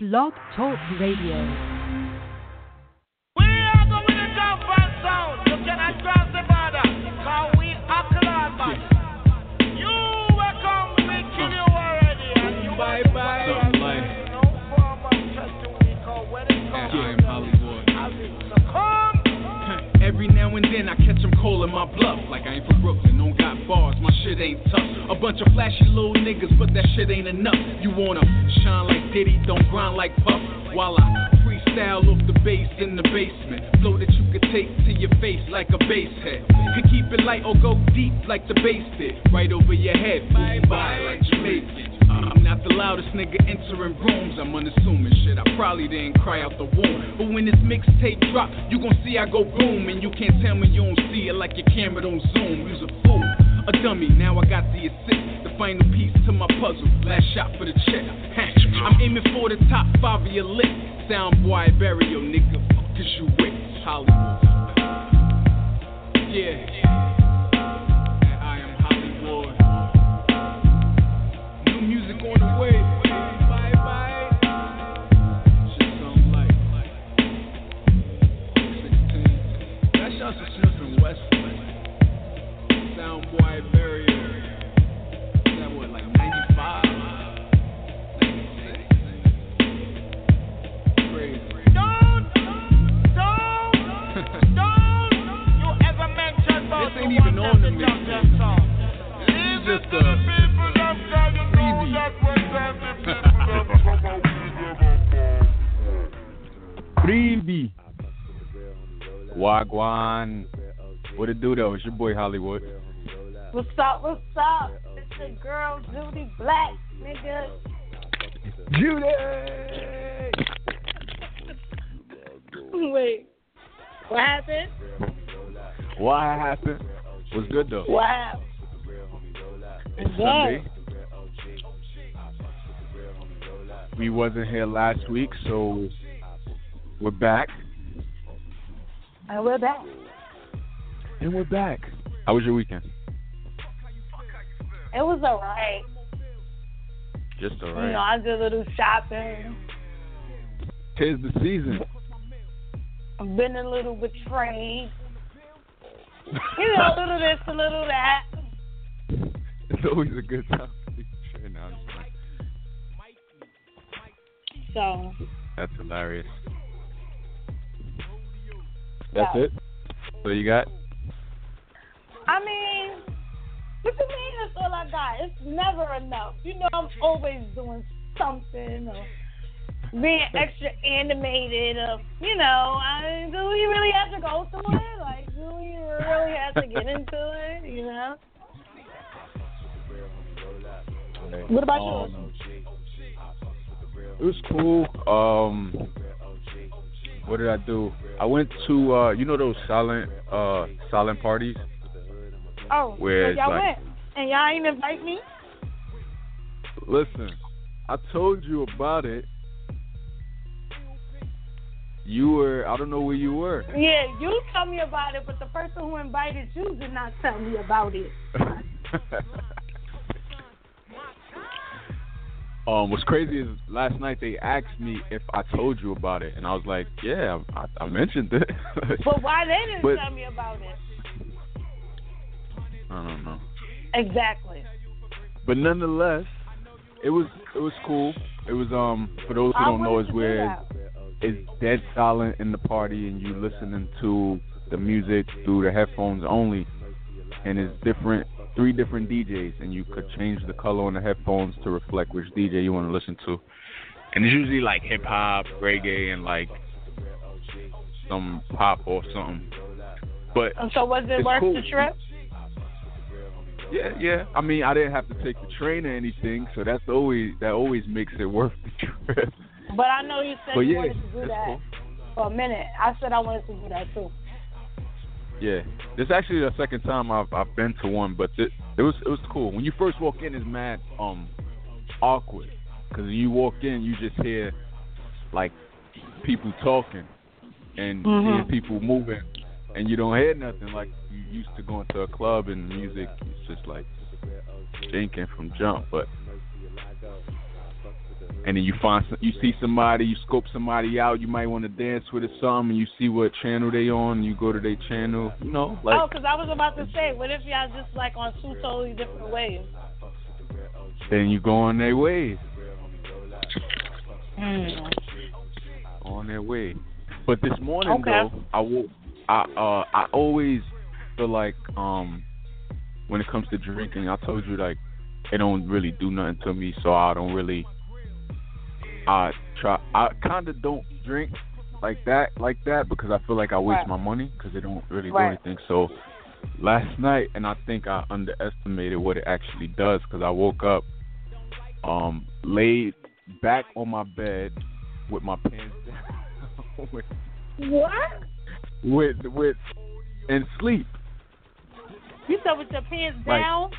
Blog Talk Radio. Now and then I catch them calling my bluff. Like I ain't from Brooklyn, don't got bars, my shit ain't tough. A bunch of flashy little niggas, but that shit ain't enough. You wanna shine like Diddy, don't grind like Puff. While I freestyle off the bass in the basement. Flow that you could take to your face like a bass head. Could keep it light or go deep like the bass did. Right over your head, bye bye like Jamaican. I'm not the loudest nigga entering rooms. I'm unassuming shit. I probably didn't cry out the womb. But when this mixtape drop, you gon' see I go boom. And you can't tell me you don't see it like your camera don't zoom. You's a fool, a dummy. Now I got the assist, the final piece to my puzzle. Last shot for the check. I'm aiming for the top five of your list. Sound boy, your nigga. Is you with Holliewood. Yeah. New music on the way. Bye bye. Shit sound like 16. That shouts Smith and Wesson. Soundboy Barrier. Is that what, like 95? 96? Crazy. Don't, don't, don't you ever mention about This ain't even on the that jump mixtape. that song. This is just to a Freebie. Wagwan. What it do though? It's your boy Holliewood. What's up? What's up? It's the girl Judy Black, nigga. Judy. Wait, what happened? What happened? What's good though? What? It's Yeah. Sunday. We wasn't here last week, so we're back. And we're back. And we're back. How was your weekend? It was alright. Just alright. You know. I did a little shopping. Tis the season. I've been a little betrayed. You know, a little this, a little that. It's always a good time. to be sure. No, I'm just playing. So, That's hilarious. That's Yeah. it. So you got? I mean, what you mean that's all I got? It's never enough. You know, I'm always doing something or being extra animated or, you know, I, do we really have to go through it? Like, do we really have to get into it, you know? What about yours? Um, It was cool. Um, what did I do? I went to uh, you know those silent uh silent parties. Oh, where y'all like- went. And y'all ain't invite me? Listen, I told you about it. You were I don't know where you were. Yeah, you tell me about it, but the person who invited you did not tell me about it. um, what's crazy is last night they asked me if I told you about it, and I was like, yeah, I, I mentioned it. But why they didn't But- tell me about it? I don't know. Exactly. But nonetheless, it was it was cool. It was um for those who don't know is where it's dead silent in the party and you listening to the music through the headphones only and it's different three different DJs and you could change the color on the headphones to reflect which DJ you want to listen to. And it's usually like hip hop, reggae and like some pop or something. But And so was it worth cool. the trip? yeah, yeah. I mean, I didn't have to take the train or anything, so that's always that always makes it worth the trip. But I know you said But you yeah, wanted to do that cool. for a minute. I said I wanted to do that too. Yeah, this is actually the second time I've I've been to one, but it, it was it was cool. When you first walk in, it's mad um awkward because when you walk in, you just hear like people talking and Mhm. seeing people moving, and you don't hear nothing like you used to going to a club and music. It's just like thinking from jump, but and then you find some, you see somebody, you scope somebody out, you might want to dance with or something, and you see what channel they on, you go to their channel, you know, like. oh, because I was about to say, what if y'all just like on two totally different waves? Then you go on their way, Mm. on their way. But this morning Okay. though, I woke. I uh I always feel like um when it comes to drinking, I told you like it don't really do nothing to me, so I don't really. I try. I kind of don't drink like that, like that, because I feel like I waste Right. my money because it don't really Right. do anything. So last night, and I think I underestimated what it actually does because I woke up, um, laid back on my bed with my pants down, with, What? with with and sleep You said with your pants Like- down?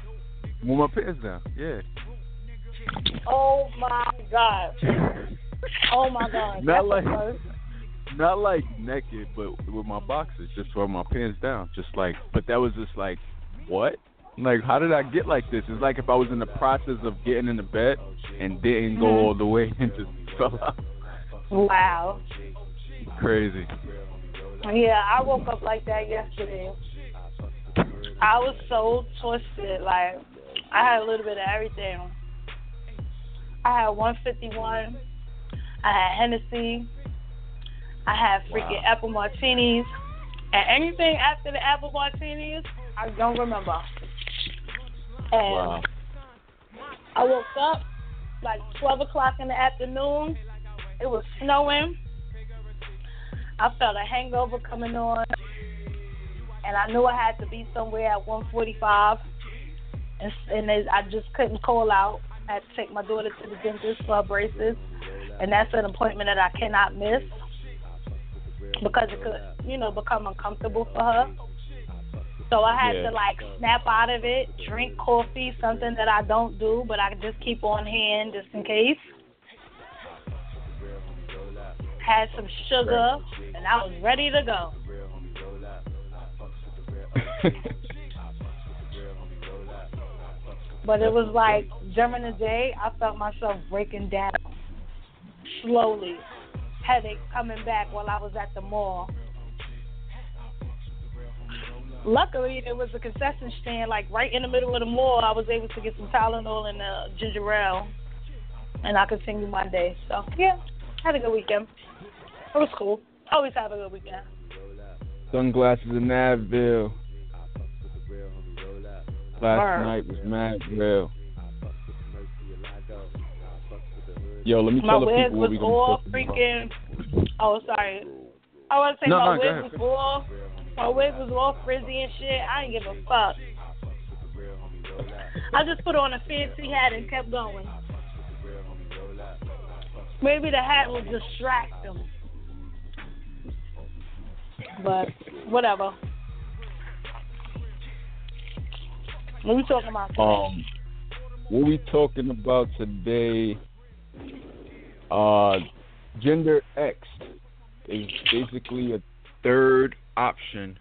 with my pants down. Yeah. Oh my god. Oh my god. Not That's like- not like naked, but with my boxers, just with my pants down, just like. But that was just like, what? Like, how did I get like this? It's like if I was in the process of getting in the bed and didn't go Mhm. all the way and just fell out. Wow. Crazy. Yeah, I woke up like that yesterday. I was so twisted. Like, I had a little bit of everything. I had 151. I had Hennessy. I had freaking apple martinis. And anything after the apple martinis, I don't remember. And Wow. I woke up like 12 o'clock in the afternoon. It was snowing. I felt a hangover coming on, and I knew I had to be somewhere at 1:45, and, and I just couldn't call out. I had to take my daughter to the dentist for her braces, and that's an appointment that I cannot miss because it could, you know, become uncomfortable for her. So I had Yeah. to like snap out of it, drink coffee, something that I don't do, but I just keep on hand just in case. Had some sugar, and I was ready to go. But it was like during the day, I felt myself breaking down slowly. Headache coming back while I was at the mall. Luckily, there was a concession stand like right in the middle of the mall. I was able to get some Tylenol and uh, ginger ale, and I continued my day. So yeah, had a good weekend. It was cool. Always have a good weekend. Sunglasses in Advil. Last night was mad real. Yo, let me My tell the people what was we gonna all talk about. freaking. Oh, sorry. I want to say No, my no, wig was all. My wig was all frizzy and shit. I didn't give a fuck. I just put on a fancy hat and kept going. Maybe the hat will distract them. But whatever. What we talking about? today? Um, what we talking about today? Uh, gender X is basically a third option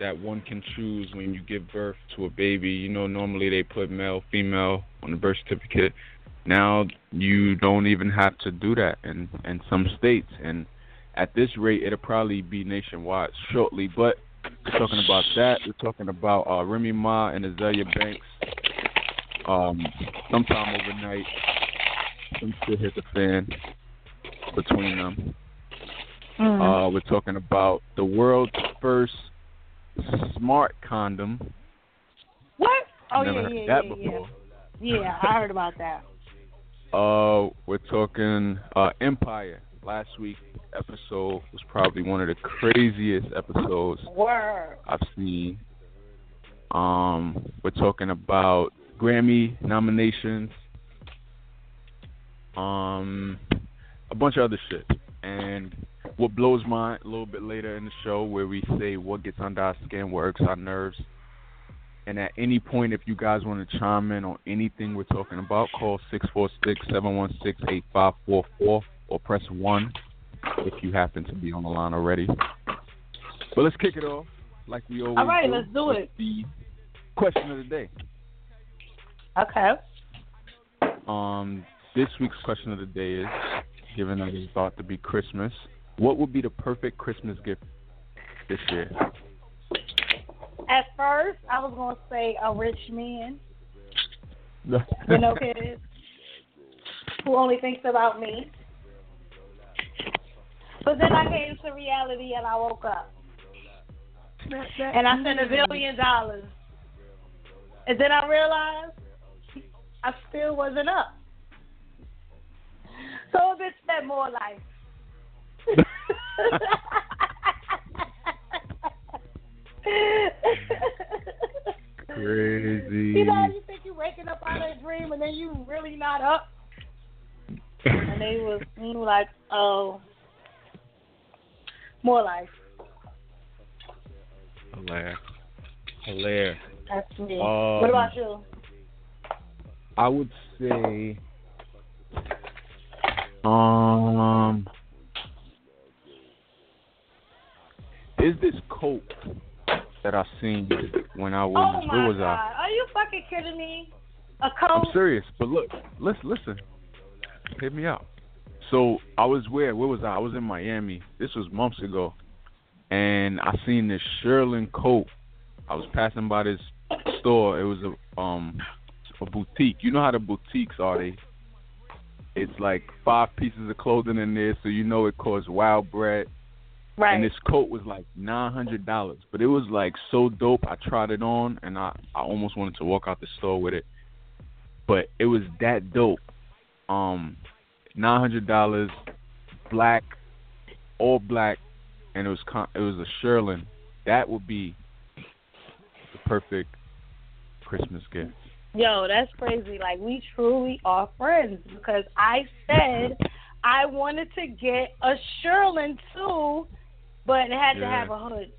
that one can choose when you give birth to a baby. You know, normally they put male, female on the birth certificate. Now you don't even have to do that in in some states, and at this rate, it'll probably be nationwide shortly. But we're talking about that. We're talking about uh, Remy Ma and Azealia Banks. Um, sometime overnight, some shit hit the fan between them. Mhm. Uh, we're talking about the world's first smart condom. what? Oh Never yeah, heard yeah, that yeah, yeah. Yeah, I heard about that. Uh, we're talking uh, Empire. Last week's episode was probably one of the craziest episodes Word. I've seen. Um, we're talking about Grammy nominations. Um, a bunch of other shit. And what blows my a little bit later in the show, where we say what gets under our skin, what irks our nerves. And at any point, if you guys want to chime in on anything we're talking about, call six four six seven one six eight five four four or press 1 if you happen to be on the line already. But let's kick it off like we always All right, do. let's do it. The question of the day. Okay. Um, this week's question of the day is, given that it's thought to be Christmas, what would be the perfect Christmas gift this year? At first, I was gonna say a rich man with no kids who only thinks about me. But then I came to reality and I woke up. And I spent a billion dollars. And then I realized I still wasn't up. So a bitch spent more life. Crazy. You know, you think you're waking up out of a dream and then you really not up. And they was you like, oh, more life. Hilarious. Hilarious. That's me. Um, what about you? I would say, um, is this coat that I seen when I was Oh where my was god, I? are you fucking kidding me? A coat? I'm serious, but look, listen, listen, hit me out. So I was where? Where was I? I was in Miami. This was months ago, and I seen this shearling coat. I was passing by this store. It was a um a boutique. You know how the boutiques are? They it's like five pieces of clothing in there, so you know it costs wild bread. Right. And this coat was like nine hundred dollars, but it was like so dope. I tried it on, and I I almost wanted to walk out the store with it, but it was that dope. Um, nine hundred dollars, black, all black, and it was con- it was a shearling. That would be the perfect Christmas gift. Yo, that's crazy. Like we truly are friends because I said I wanted to get a shearling too, but it had to have a hood.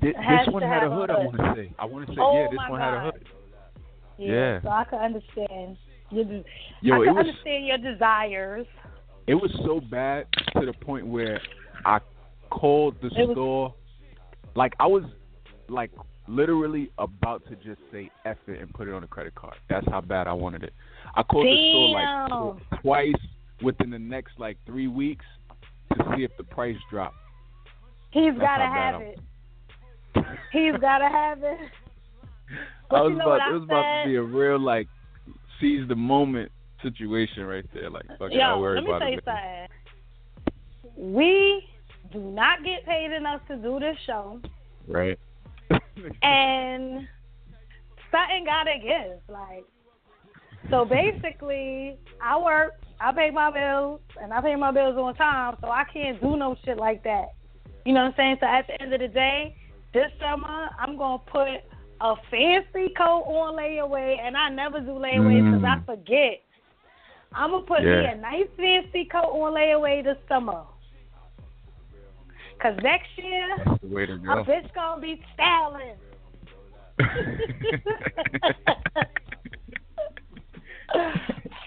This, this one had a have a hood. I want to say. I want to say Oh yeah. This one had a hood. Yeah. Yeah. So I can understand your de- Yo, I can was understand your desires. it was so bad to the point where I called the It was- store. Like I was like literally about to just say F it and put it on a credit card. That's how bad I wanted it. I called the store like twice within the next like three weeks to see if the price dropped. He's That's gotta have I- it. He's gotta have it. But I was you know about it was about to be a real like seize the moment situation right there. Like fuck it, Yo, worry let me about tell you something. We do not get paid enough to do this show, Right. and something gotta give. Like, so basically, I work, I pay my bills, and I pay my bills on time, so I can't do no shit like that. You know what I'm saying? So at the end of the day, this summer I'm gonna put a fancy coat on layaway, and I never do layaways because I Mm. forget. I'm gonna put me a nice fancy coat on layaway this summer. Cause next year, That's the way to a bitch gonna be styling.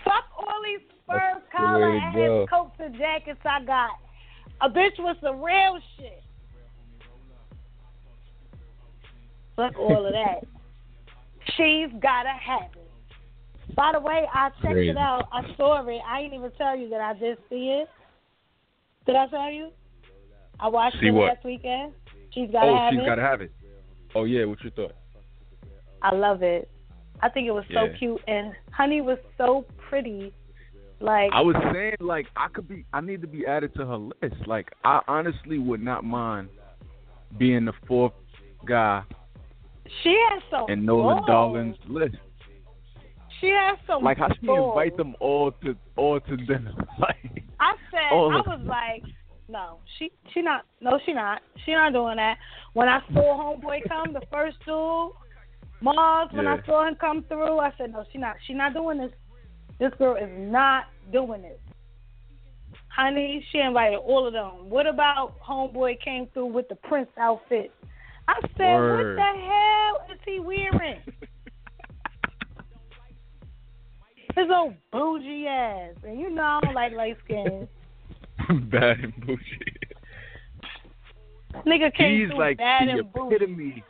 Fuck all these fur collar way to and go. coats and jackets I got. A bitch with some real shit. Fuck all of that. She's gotta have it. By the way, I checked Crazy. it out. I saw it. I didn't even tell you that I did see it. Did I tell you? I watched See it what? last weekend. She's gotta oh, she's it. gotta have it. Oh yeah, what you thought? I love it. I think it was so Yeah. cute and Honey was so pretty. Like I was saying like I could be I need to be added to her list. Like I honestly would not mind being the fourth guy she has some and Nolan balls. Darling's list. She has some Like how she balls. invite them all to all to dinner. like I said I was like, no, she she not no she not she not doing that. When I saw homeboy come, the first dude, Mars, when I saw him come through, I said no, she not she not doing this. This girl is not doing this. Honey, she invited all of them. What about homeboy came through with the Prince outfit? I said, Word. what the hell is he wearing? His old bougie ass. And you know I don't like light skin. bad and bougie. Nigga came He's like bad the and bougie. epitome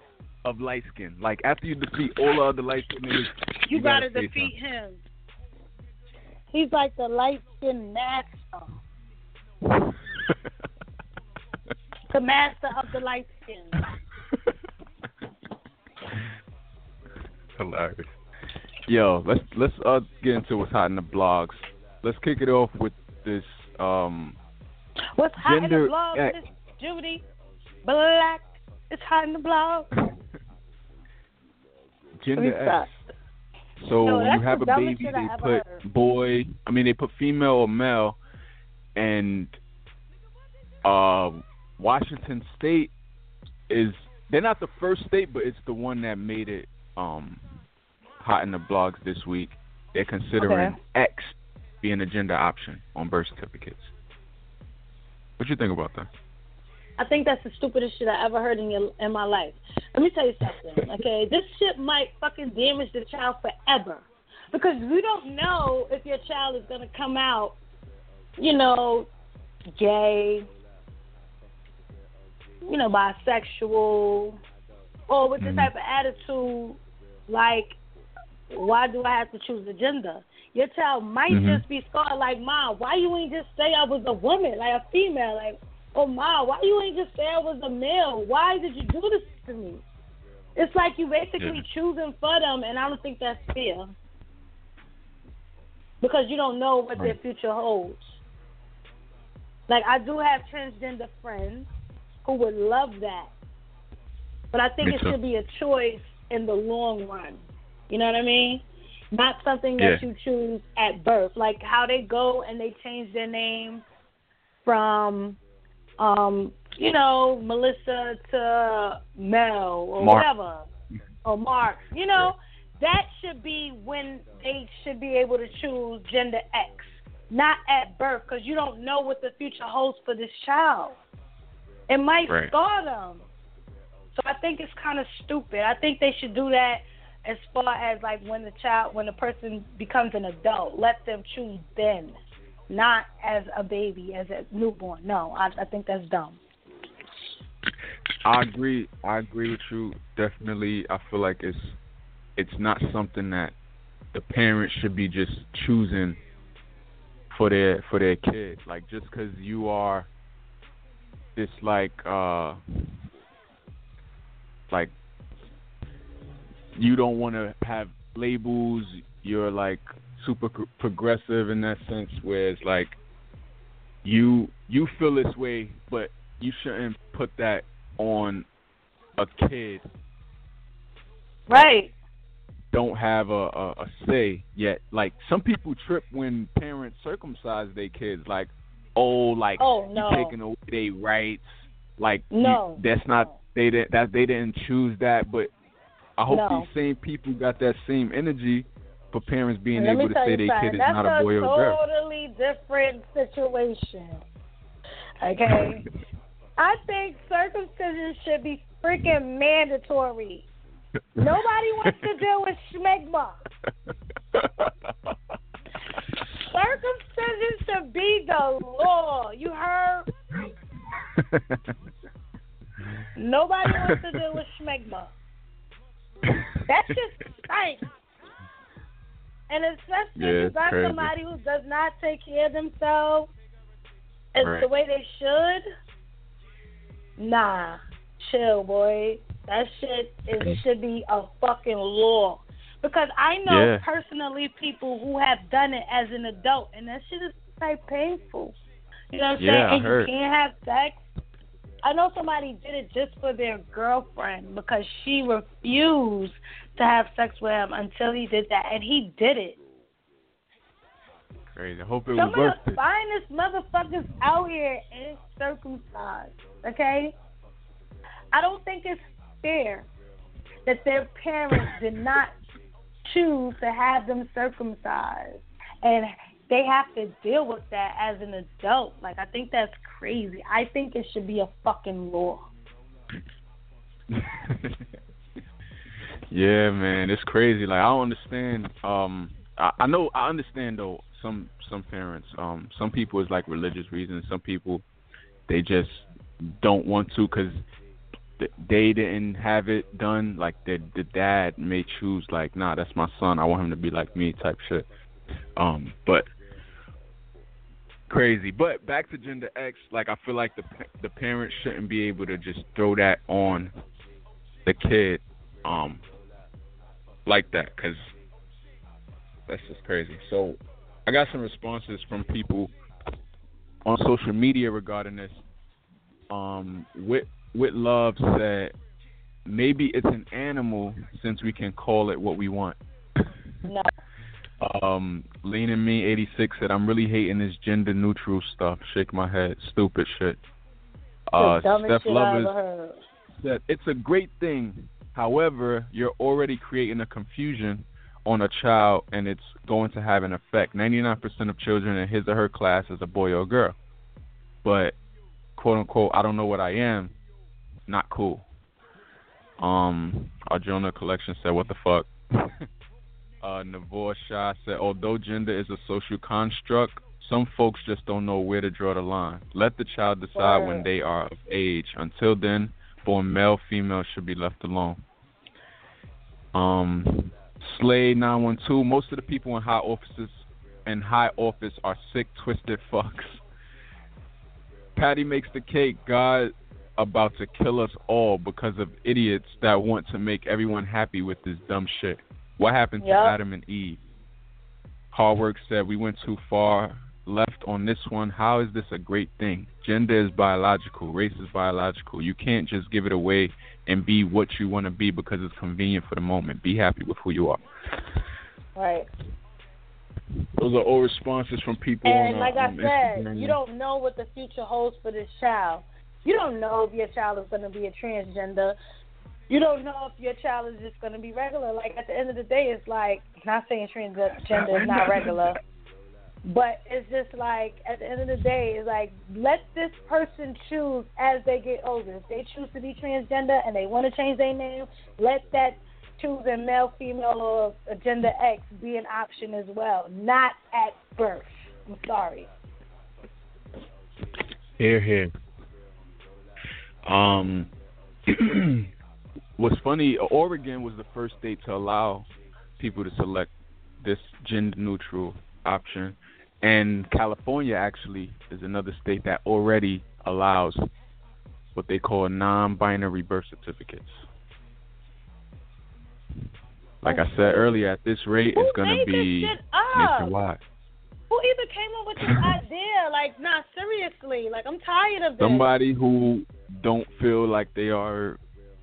of light skin. Like after you defeat all the other light skin niggas, You, you gotta, say defeat him. He's like the light skin master. the master of the light skin. Hilarious. Yo, let's let's uh get into what's hot in the blogs. Let's kick it off with this um What's hot in the blogs? blog, Miss Judy? Black. It's hot in the blog. gender X. So Yo, you have a baby, they put heard. boy. I mean, they put female or male, and uh, Washington State is they're not the first state, but it's the one that made it um hot in the blogs this week. They're considering Okay. X being a gender option on birth certificates. What you think about that? I think that's the stupidest shit I ever heard in your, in my life. Let me tell you something, okay? This shit might fucking damage the child forever because we don't know if your child is gonna come out, you know, gay, you know, bisexual, or with this Mhm. type of attitude, like, why do I have to choose a gender? Your child might Mhm. just be scarred like, Mom, why you ain't just say I was a woman, like a female? Like, oh, Mom, why you ain't just say I was a male? Why did you do this to me? It's like you basically Yeah. choosing for them, and I don't think that's fair. Because you don't know what their future holds. Like, I do have transgender friends who would love that. But I think Me it too. should be a choice in the long run. You know what I mean? Not something that Yeah. you choose at birth. Like how they go and they change their name from um, you know, Melissa to Mel or Mark. whatever. Or Mark. You know, that should be when they should be able to choose gender X. Not at birth, because you don't know what the future holds for this child. It might Right. scar them. So I think it's kind of stupid. I think they should do that as far as like when the child, when the person becomes an adult, let them choose then, not as a baby, as a newborn. No, I, I think that's dumb. I agree. I agree with you. Definitely, I feel like it's it's not something that the parents should be just choosing for their for their kid. Like just because you are this like uh like you don't want to have labels. You're like super progressive in that sense, where it's like you you feel this way, but you shouldn't put that on a kid Right. don't have a, a, a say yet. Like some people trip when parents circumcise their kids. Like, oh, like Oh, no. you taking away their rights. Like, you- No. that's not they didn't that they didn't choose that. But I hope No. these same people got that same energy for parents being able to say their kid is That's not a boy or a girl. totally different situation. Okay. I think circumcision should be freaking mandatory. Nobody wants to deal with schmegma. Circumcision should be the law. You heard? Nobody wants to deal with schmegma. That just stinks. And especially Yeah, if you it's got crazy. somebody who does not take care of themselves as Right. the way they should, nah, chill, boy. That shit is, mm. should be a fucking law. Because I know Yeah. personally people who have done it as an adult, and that shit is like painful. You know what I'm Yeah, saying? And you can't have sex. I know somebody did it just for their girlfriend because she refused to have sex with him until he did that, and he did it. Crazy. I hope it Some was of the it. finest motherfuckers out here ain't circumcised. Okay? I don't think it's fair that their parents did not choose to have them circumcised. And they have to deal with that as an adult. Like I think that's crazy. I think it should be a fucking law. yeah, man, it's crazy. Like I don't understand. Um, I, I know I understand though. Some some parents, um, some people is like religious reasons. Some people they just don't want to because th- they didn't have it done. Like the the dad may choose like, nah, that's my son. I want him to be like me, type shit. Um, but crazy. But back to gender X, like I feel like the the parents shouldn't be able to just throw that on the kid, um, like that, cause that's just crazy. So I got some responses from people on social media regarding this. Um, Wit Wit Love said maybe it's an animal since we can call it what we want. No. Um, Lean and Me eighty six said I'm really hating this gender neutral stuff. Shake my head, stupid shit. Uh, Steph shit Lovers said it's a great thing. However, you're already creating a confusion on a child, and it's going to have an effect. 99% of children in his or her class is a boy or girl, but quote unquote, I don't know what I am. Not cool. Um, our Jonah collection said, "What the fuck." uh, Navor Shah said, although gender is a social construct, some folks just don't know where to draw the line. Let the child decide when they are of age. Until then, born male, female should be left alone. Um, Slay nine one two. Most of the people in high offices and high office are sick, twisted fucks. Patty makes the cake. God about to kill us all because of idiots that want to make everyone happy with this dumb shit. What happened to Adam and Eve? Hard work said we went too far left on this one. How is this a great thing? Gender is biological, race is biological. You can't just give it away and be what you want to be because it's convenient for the moment. Be happy with who you are. Right. Those are all responses from people And on, like I um, said, Instagram. you don't know what the future holds for this child. You don't know if your child is going to be a transgender. You don't know if your child is just going to be regular. Like at the end of the day, it's like not saying transgender is not regular, but it's just like at the end of the day, it's like let this person choose as they get older. If they choose to be transgender and they want to change their name, let that choosing male, female, or gender X be an option as well, not at birth. I'm sorry. Here, here. Um, what's funny? Oregon was the first state to allow people to select this gender neutral option, and California actually is another state that already allows what they call non-binary birth certificates. Like I said earlier, at this rate, Who it's going to be nationwide. Who even came up with this idea? Like, nah, seriously. Like, I'm tired of this. Somebody who don't feel like they are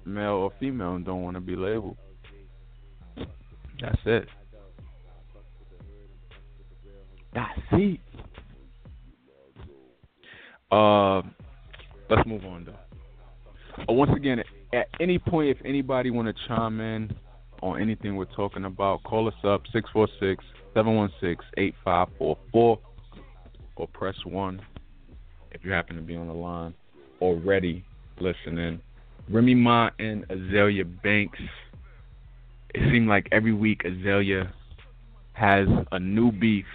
male or female and don't want to be labeled. That's it. That's it. Uh, let's move on though. Uh, once again, at any point, if anybody want to chime in on anything we're talking about, call us up 646-716-8544 or press one if you happen to be on the line already listening. Remy Ma and Azealia Banks. It seemed like every week Azealia has a new beef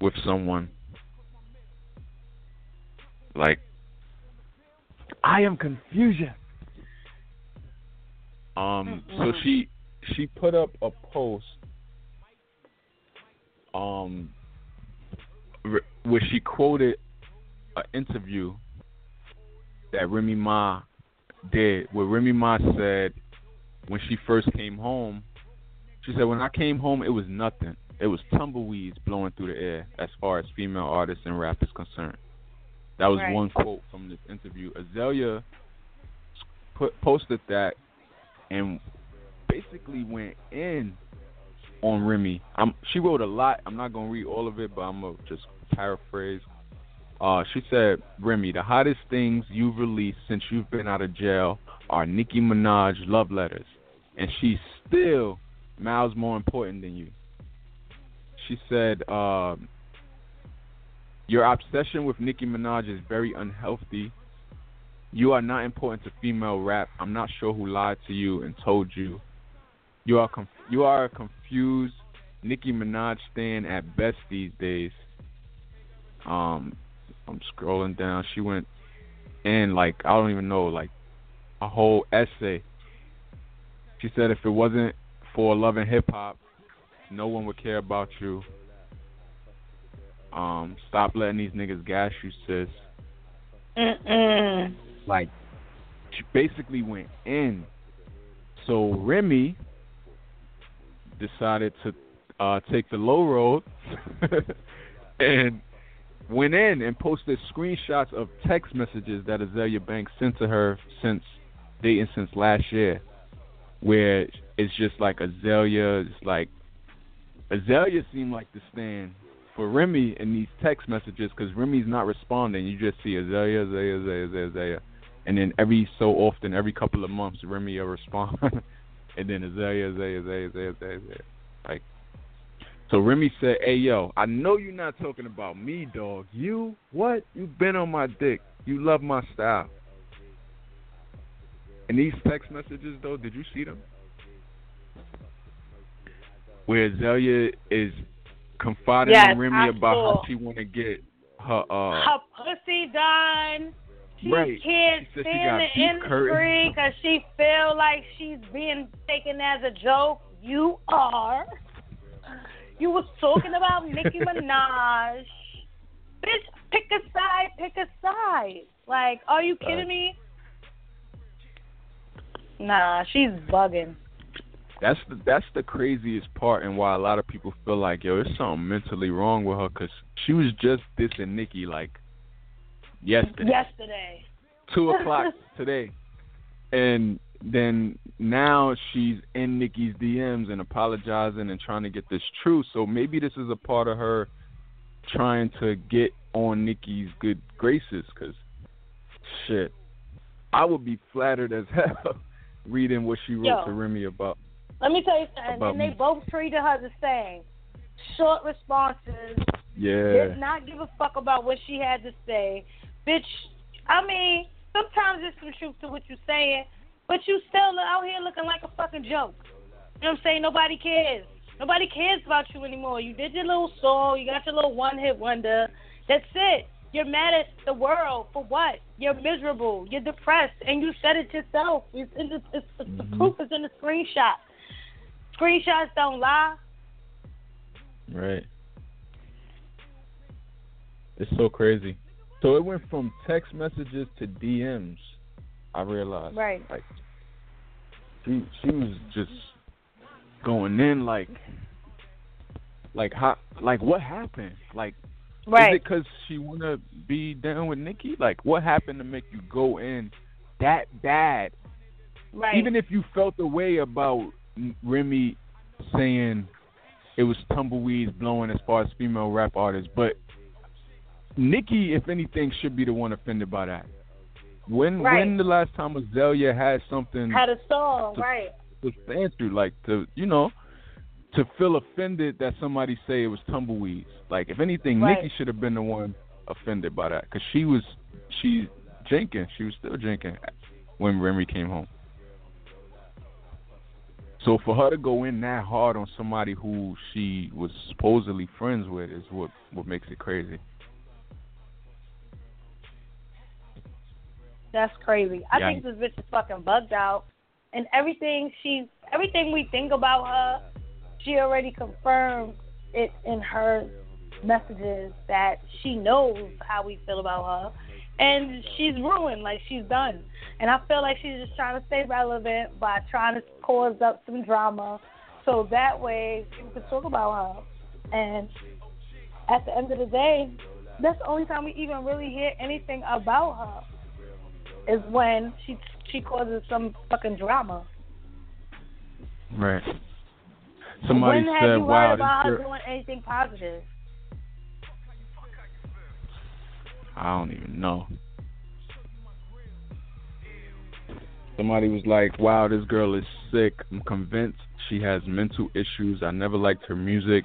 with someone. Like, I am confusion. Um, so she she put up a post um r- where she quoted an interview that Remy Ma did, where Remy Ma said when she first came home, she said, When I came home, it was nothing. It was tumbleweeds blowing through the air as far as female artists and rap is concerned. That was Right. one quote from this interview. Azealia put, posted that and basically went in on Remy. I'm, she wrote a lot. I'm not going to read all of it, but I'm going to just paraphrase. Uh, she said, Remy, the hottest things you've released since you've been out of jail are Nicki Minaj love letters. And she's still miles more important than you. She said, uh, Your obsession with Nicki Minaj is very unhealthy. You are not important to female rap. I'm not sure who lied to you and told you. You are conf- you are a confused Nicki Minaj stan at best these days. Um, I'm scrolling down. She went in like I don't even know, like a whole essay. She said if it wasn't for love and hip hop, no one would care about you. um, stop letting these niggas gas you, sis. Mm-mm. Like, she basically went in. So Remy decided to uh, take the low road and went in and posted screenshots of text messages that Azealia Banks sent to her since dating since last year, where it's just like Azealia, it's like Azealia seemed like the stand for Remy in these text messages because Remy's not responding. You just see Azealia, Azealia, Azalea, Azealia, Azealia. And then every so often, every couple of months, Remy will respond. and then Azalea, Azealia, Azealia, Azealia, Azealia. Like, so Remy said, hey, yo, I know you're not talking about me, dog. You, what? You've been on my dick. You love my style. And these text messages, though, did you see them? Where Azealia is confiding Yes, in Remy about saw. how she want to get her uh Her pussy done. She Right. can't She stand the industry because she feel like she's being taken as a joke. You are. You was talking about Nicki Minaj. Bitch, pick a side, pick a side. Like, are you kidding me? Nah, she's bugging. That's the that's the craziest part, and why a lot of people feel like yo, there's something mentally wrong with her, cause she was just dissing Nicki like yesterday, Yesterday. two o'clock today, and then now she's in Nicki's DMs and apologizing and trying to get this true. So maybe this is a part of her trying to get on Nicki's good graces, cause shit, I would be flattered as hell reading what she wrote Yo. to Remy about. Let me tell you something. And they me. both treated her the same. Short responses. Yeah. Did not give a fuck about what she had to say. Bitch, I mean, sometimes there's some truth to what you're saying, but you still out here looking like a fucking joke. You know what I'm saying? Nobody cares. Nobody cares about you anymore. You did your little song. You got your little one hit wonder. That's it. You're mad at the world for what? You're miserable. You're depressed, and you said it yourself. It's in the, it's, it's, the mm-hmm. proof is in the screenshot. Screenshots don't lie. Right. It's so crazy. So it went from text messages to DMs. I realized. Right. Like she she was just going in like like how like what happened? Like Right. is it cuz she want to be down with Nicki? Like what happened to make you go in that bad? right. Even if you felt the way about Remy saying it was tumbleweeds blowing as far as female rap artists, but Nicki, if anything, should be the one offended by that. When Right. when the last time Azealia had something had a song, to- right? to stand through, like to you know, to feel offended that somebody say it was tumbleweeds. Like if anything, Right. Nicki should have been the one offended by that because she was she drinking, she was still drinking when Remy came home. So for her to go in that hard on somebody who she was supposedly friends with is what what makes it crazy. That's crazy. I Yeah. think this bitch is fucking bugged out, and everything she, everything we think about her, she already confirmed it in her messages that she knows how we feel about her, and she's ruined. Like she's done, and I feel like she's just trying to stay relevant by trying to cause up some drama, so that way people can talk about her. And at the end of the day, that's the only time we even really hear anything about her is when she she causes some fucking drama. Right. Somebody when have you "Wow, heard about this her girl." doing anything positive? I don't even know. Somebody was like, "Wow, this girl is sick. I'm convinced she has mental issues. I never liked her music,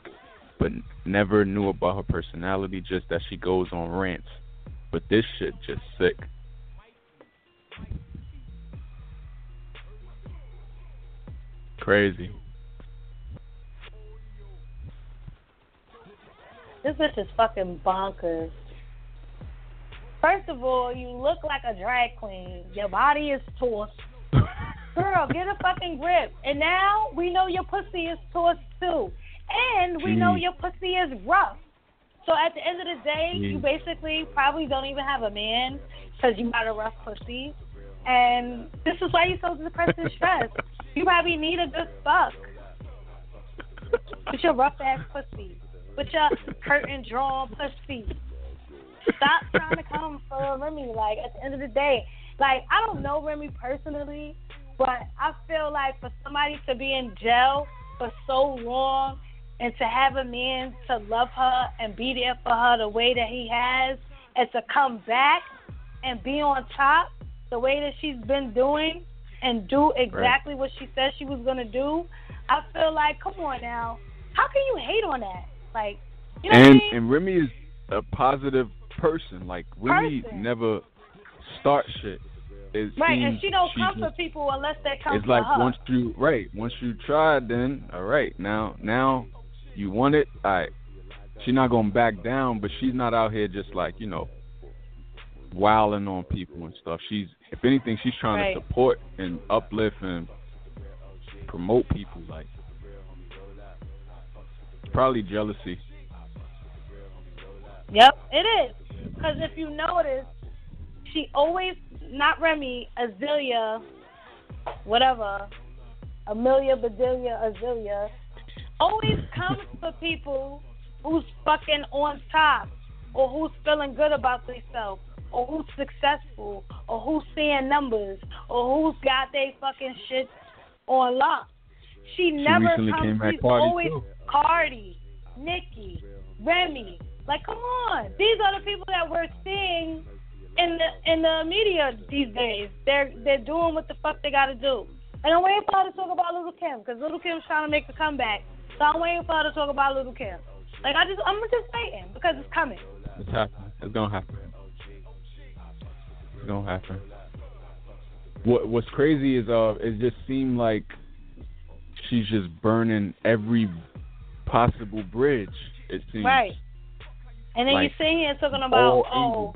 but never knew about her personality. Just that she goes on rants. But this shit just sick." Crazy. This bitch is fucking bonkers. First of all, you look like a drag queen. Your body is tossed. Girl, get a fucking grip. And now we know your pussy is tossed too. And we know your pussy is rough. So at the end of the day, you Mm. basically probably don't even have a man because you got a rough pussy, and this is why you're so depressed and stressed. you probably need a good fuck with your rough ass pussy, with your curtain drawn pussy. Stop trying to come for Remy. Like at the end of the day, like I don't know Remy personally, but I feel like for somebody to be in jail for so long and to have a man to love her and be there for her the way that he has, and to come back and be on top the way that she's been doing and do exactly what she said she was gonna do, I feel like, come on now, how can you hate on that? Like, you know what I and mean? and Remy is a positive person. Like Remy Person. never starts shit. It right, and she don't she come just- for people unless they come it's for like her. once you right, once you try, then all right. Now now you want it. All right. She's not gonna back down, but she's not out here just like you know, wilding on people and stuff. She's if anything, she's trying Right. to support and uplift and promote people. Like probably jealousy. Yep, it is. Because if you notice, she always, not Remy, Azealia, whatever, Amelia, Bedelia, Azealia, always comes for people who's fucking on top or who's feeling good about themselves or who's successful or who's seeing numbers or who's got their fucking shit on lock. She never recently comes. she's always too. Cardi, Nicki, Remy. Like, come on. These are the people that we're seeing in the in the media these days. They're they're doing what the fuck they gotta do. And I'm waiting for her to talk about Lil' Kim because Lil' Kim's trying to make a comeback. So I'm waiting for her to talk about Lil' Kim. Like I just I'm just waiting because it's coming. It's happening. It's gonna happen. It's gonna happen. What What's crazy is uh, it just seemed like she's just burning every possible bridge. It seems. Right. And then Like, you sit here talking about oh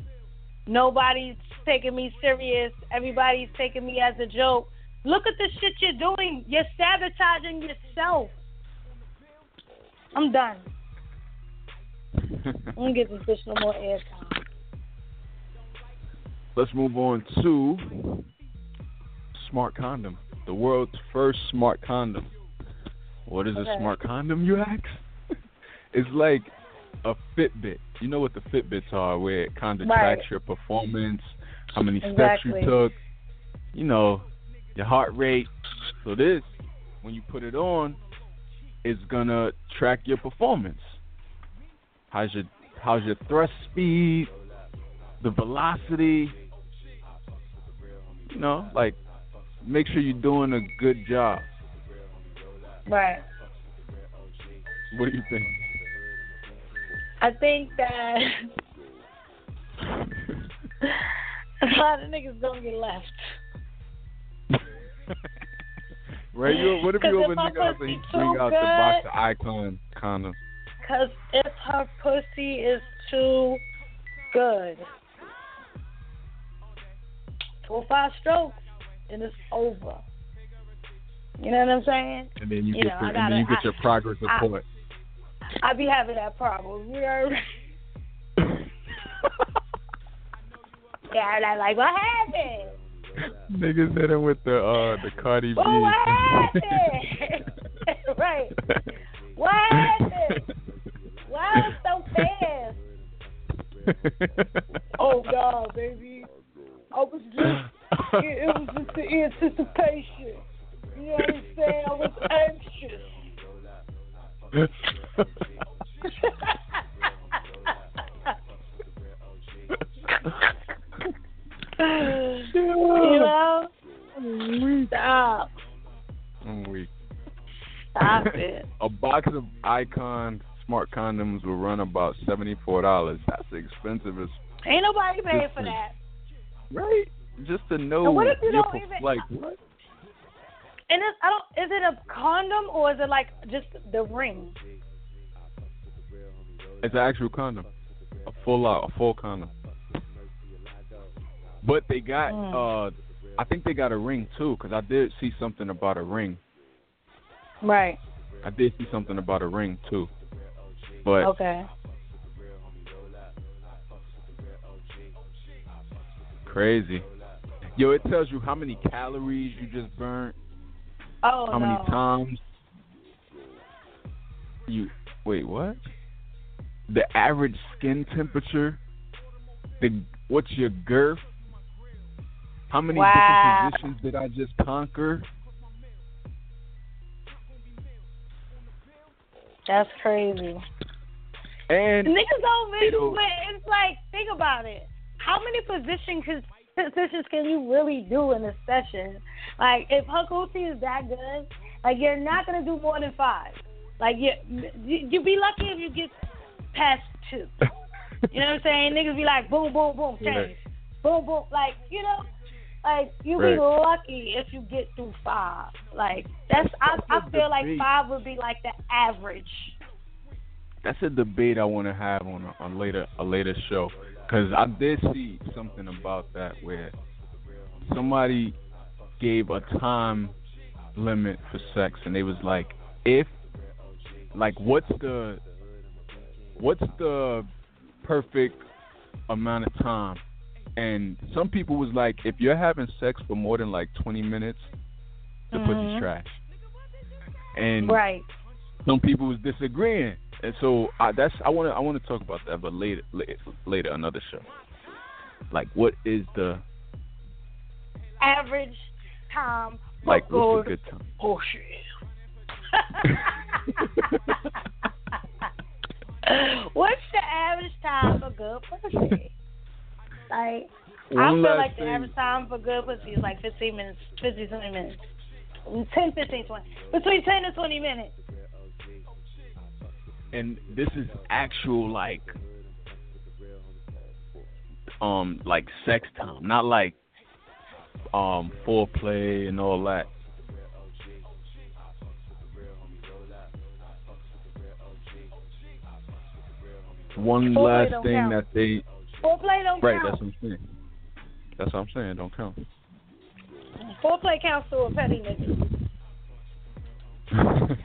nobody's taking me serious, everybody's taking me as a joke. Look at the shit you're doing. You're sabotaging yourself. I'm done. I'm gonna give this bitch no more airtime. Let's move on to smart condom. The world's first smart condom. What is Okay. a smart condom, you ask? it's like a Fitbit. You know what the Fitbits are, where it kind of Right. tracks your performance, how many steps you took, you know, your heart rate. So this, when you put it on, is gonna track your performance. How's your how's your thrust speed, the velocity, you know, like make sure you're doing a good job. Right. What do you think? I think that a lot of niggas don't get left. right? You, what if you open nigga up and pussy bring out the box of i.Con condom? Cause if her pussy is too good, four or five strokes, and it's over. You know what I'm saying? And then you, You get know, I and gotta- then you get I- your progress report. I be having that problem. You know? yeah, and I'm like, what happened? Niggas hit him with the uh the Cardi B. Oh, what happened? right. What happened? Why was so fast? Oh God, baby. I was just, it, it was just the anticipation. You know what I'm saying? I was anxious. you know? Stop. I'm weak. Stop it. A box of i.Con smart condoms will run about seventy four dollars. That's expensive as Ain't nobody paying for that. right. Just to know And what if you don't even- like what? And it's, I don't. Is it a condom or is it like just the ring? It's an actual condom, a full out, a full condom. But they got, Mm. uh, I think they got a ring too, because I did see something about a ring. Right. I did see something about a ring too. But okay. Crazy. Yo, it tells you how many calories you just burnt. Oh How no. many times? You wait, what? The average skin temperature. The what's your girth? How many wow. different positions did I just conquer? That's crazy. And Niggas don't really, It'll- but it's like, think about it. How many position can, positions can you really do in a session? Like, if her coochie is that good, like, you're not going to do more than five. Like, you, you, you'd be lucky if you get past two. You know what I'm saying? Niggas be like, boom, boom, boom, change. Right. Boom, boom. Like, you know, like, you Right. be lucky if you get through five. Like, that's, I, I That's a feel like five would be like the average. that's a debate I want to have on a, on later a later show because I did see something about that where somebody gave a time limit for sex and they was like if like what's the what's the perfect amount of time and some people was like if you're having sex for more than like 20 minutes the Mhm. pussy's trash and Right. some people was disagreeing, and so I, that's I want to I want to talk about that, but later, later, later another show. Like, what is the average time for like? What's a good time? bullshit. What's the average time for good pussy? Like, I feel like the average time for good pussy is like 15 minutes, 15, 20 minutes. 10, 15, 20. Between 10 and 20 minutes. and this is actual like, um, like sex time, not like, um, foreplay and all that. One last thing count. that they Foreplay don't right. count. That's what I'm saying. That's what I'm saying. Don't count. Foreplay counts to a petty nigga.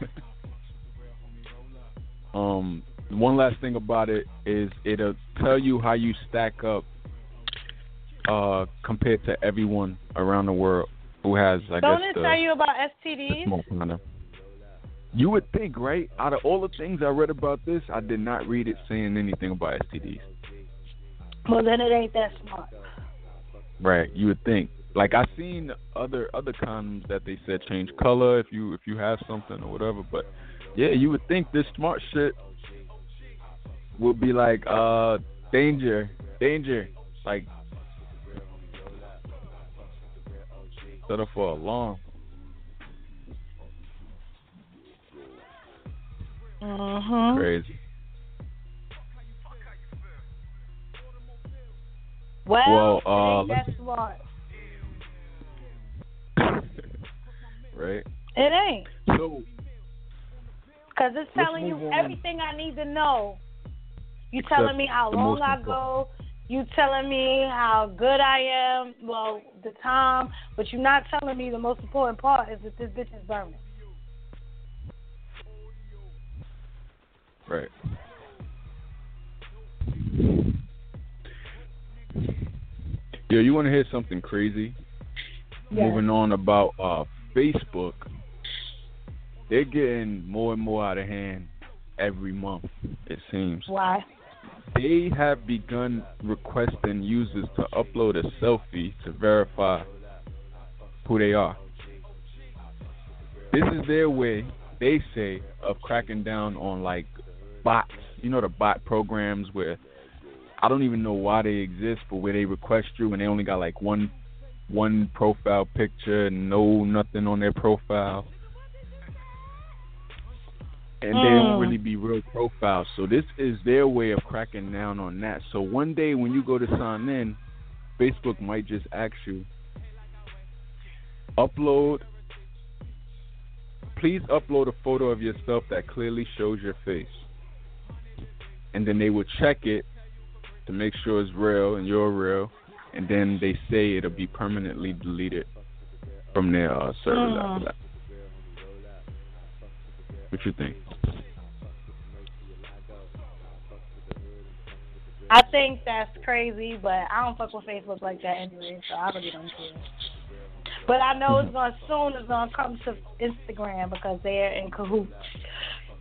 um, one last thing about it is it'll tell you how you stack up uh compared to everyone around the world who has I Don't guess it the, tell you about STDs? You would think, right? Out of all the things I read about this, I did not read it saying anything about STDs. Well, then it ain't that smart. Right. You would think. Like I've seen other other condoms that they said change color if you if you have something or whatever, but yeah, you would think this smart shit would be like uh danger, danger, like set up for a alarm. Mm-hmm. Crazy. Well, Well, uh, that smart. right. It ain't. So Because it's telling you on. everything I need to know. You Except telling me how long I go. You telling me how good I am. Well, the time. But you're not telling me the most important part is that this bitch is burning. Right. Yo, you want to hear something crazy? Moving on about uh, Facebook, they're getting more and more out of hand every month. It seems Why? they have begun requesting users to upload a selfie to verify who they are. This is their way, they say, of cracking down on like bots. You know the bot programs where I don't even know why they exist, but where they request you and they only got like one one profile picture, and no nothing on their profile. And they don't Mm. really be real profiles. So this is their way of cracking down on that. So one day when you go to sign in, Facebook might just ask you upload please upload a photo of yourself that clearly shows your face. And then they will check it to make sure it's real and you're real. And then they say it'll be permanently deleted from their uh, servers Mm. after that. What you think? I think that's crazy, but I don't fuck with Facebook like that anyway, so I really don't care. But I know it's gonna soon it's gonna come to Instagram because they're in cahoots.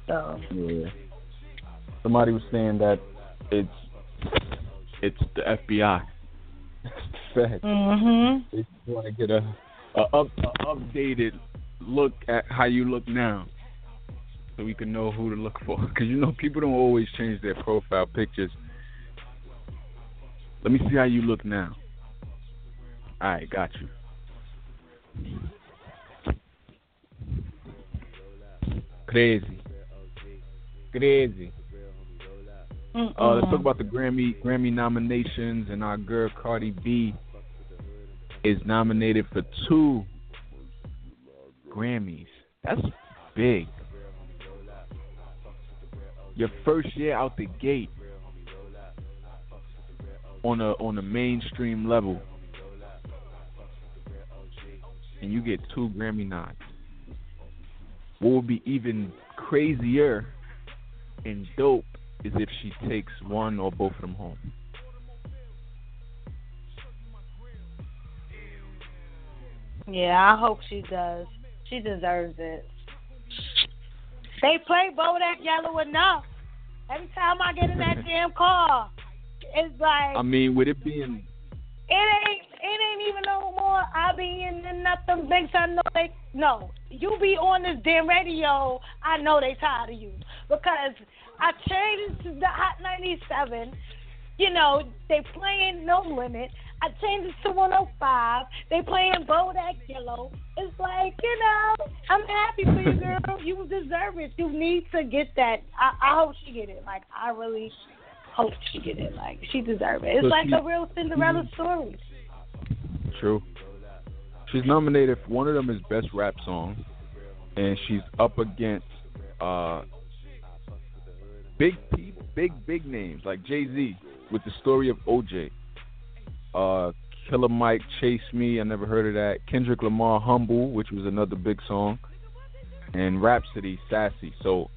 So Yeah. Somebody was saying that it's it's the FBI. Fact. Mhm. They just want to get a, a, up, a updated look at how you look now, so we can know who to look for. Because you know people don't always change their profile pictures. Let me see how you look now. All right, got you. Crazy, crazy. Uh, let's talk about the Grammy Grammy nominations, and our girl Cardi B is nominated for two Grammys. That's big. Your first year out the gate on a on a mainstream level, and you get two Grammy nods. What would be even crazier and dope is if she takes one or both of them home. Yeah, I hope she does. She deserves it. They play Bodak Yellow enough. Every time I get in that damn car, it's like I mean, with it being it ain't it ain't even no more I be in nothing makes I know they no. You be on this damn radio, I know they tired of you. Because I changed it to the Hot ninety seven, you know, they playing No Limit. I changed it to one oh five. They playing Bodak Yellow. It's like, you know, I'm happy for you girl. You deserve it. You need to get that. I, I hope she get it. Like I really hope she get it. Like she deserve it. It's So like she- a real Cinderella story. True. She's nominated. For, one of them is best rap song, and she's up against uh, big people, big big names like Jay Z with the story of OJ. Uh, Killer Mike, Chase Me. I never heard of that. Kendrick Lamar, Humble, which was another big song, and Rapsody, Sassy. So,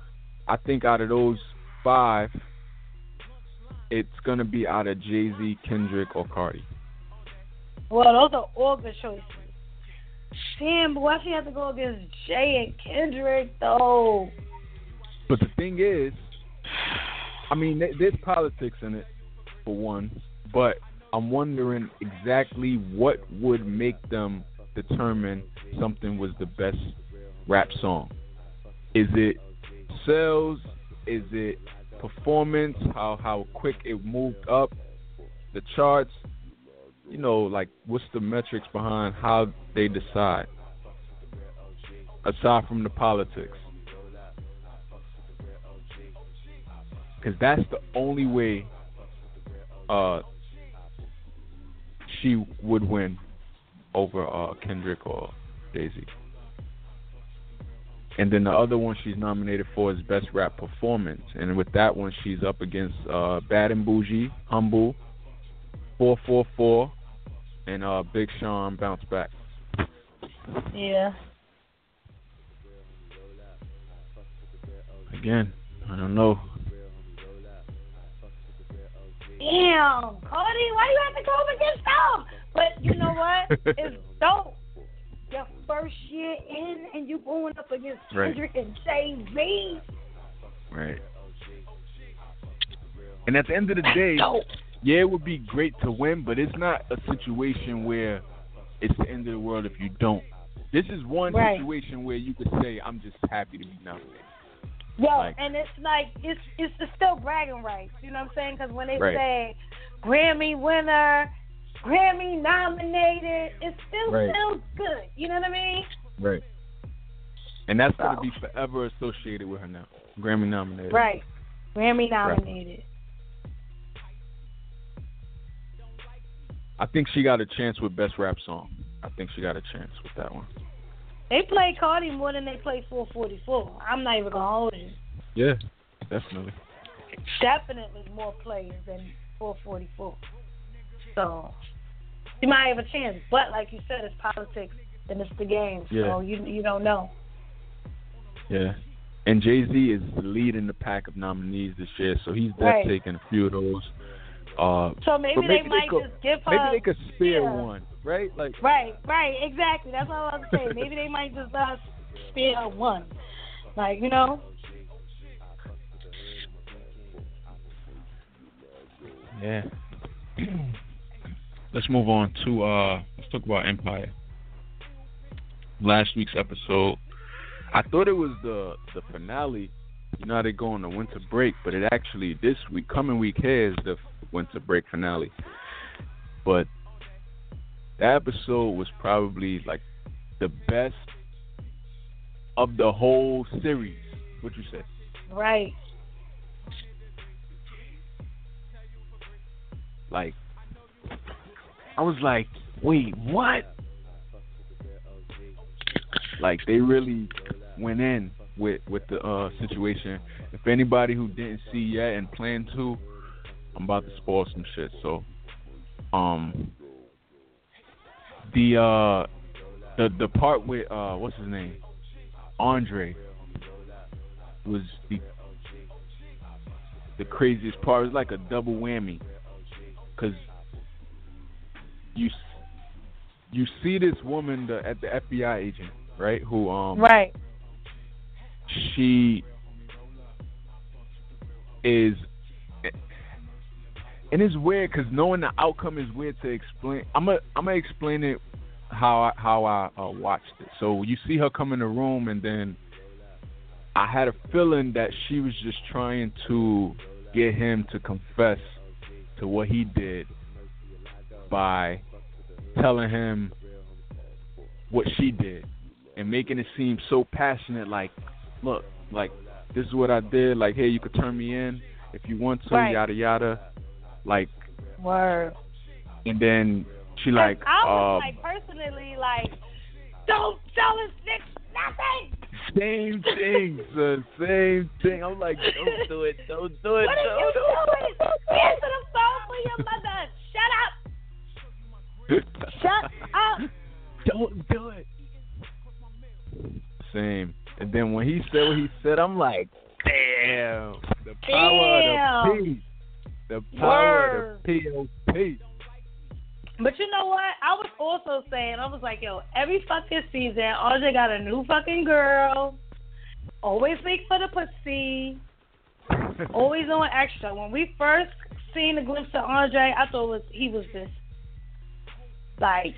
I think out of those five, it's gonna be out of Jay Z, Kendrick, or Cardi. Well, those are all good choices. Damn, but why she have to go against Jay and Kendrick though? But the thing is, I mean, there's politics in it, for one. But I'm wondering exactly what would make them determine something was the best rap song. Is it sales? Is it performance? How how quick it moved up the charts? You know, like what's the metrics behind how they decide? Aside from the politics. Because that's the only way uh, she would win over uh, Kendrick or Jay Z. And then the other one she's nominated for is Best Rap Performance, and with that one she's up against uh, Bad and Boujee, Humble, 444, and uh, Big Sean Bounce Back. Yeah. Again, I don't know. Damn, Cardi, why you have to go up against them? But you know what? it's dope. Your first year in, and you going up against Right. Kendrick and Jay Z. Right. And at the end of the day, yeah, it would be great to win, but it's not a situation where it's the end of the world if you don't. This is one Right. situation where you could say, "I'm just happy to be nominated." Yo, Like- and it's like it's it's it's still bragging rights. You know what I'm saying? Because when they Right. say Grammy winner, Grammy nominated, it still Right. feels good. You know what I mean? Right. And that's gonna be forever associated with her now. Grammy nominated. Right. Grammy nominated. I think she got a chance with best rap song. I think she got a chance with that one. They play Cardi more than they play 444. I'm not even gonna hold you. Yeah, definitely. Definitely more players than 444. So you might have a chance, but like you said, it's politics and it's the game. So Yeah. you you don't know. Yeah. And Jay Z is leading the pack of nominees this year, so he's Right. definitely taking a few of those. Uh, So maybe, but maybe they might could, just give her. maybe they could spare yeah. one, right? Like Right, right, exactly. That's what I was saying. Maybe they might just uh, spare one. Like, you know? Yeah. let's move on to uh let's talk about Empire. Last week's episode. I thought it was the the finale. You know they go on the winter break, but it actually this week, coming week here is the winter break finale. But that episode was probably like the best of the whole series. What you say? Right. Like, I was like, wait, what? Like they really went in with with the uh situation. If anybody who didn't see yet and plan to, I'm about to spoil some shit. So, um, the uh, the the part with uh, what's his name, Andre, was the the craziest part. It was like a double whammy, cause you you see this woman the, at the FBI agent, right? Who um Right. She is and it's weird because knowing the outcome is weird to explain i'm gonna i'm gonna explain it how i how i uh, watched it. So you see her come in the room and then i had a feeling that she was just trying to get him to confess to what he did by telling him what she did and making it seem so passionate like look, like this is what I did. Like, hey, you could turn me in if you want to, Right. yada yada. Like, Word. and then she like, I was uh, like personally like, don't tell this bitch nothing. same thing, son, same thing. I'm like, don't do it, don't do it, What are you don't doing? Answer the phone for your mother. Shut up. Shut up. don't do it. Same. And then when he said what he said, I'm like, damn, the power of the P, the power of the POP. But you know what? I was also saying, I was like, yo, every fucking season, RJ got a new fucking girl. Always late for the pussy. Always doing extra. When we first seen a glimpse of Andre, I thought was he was this like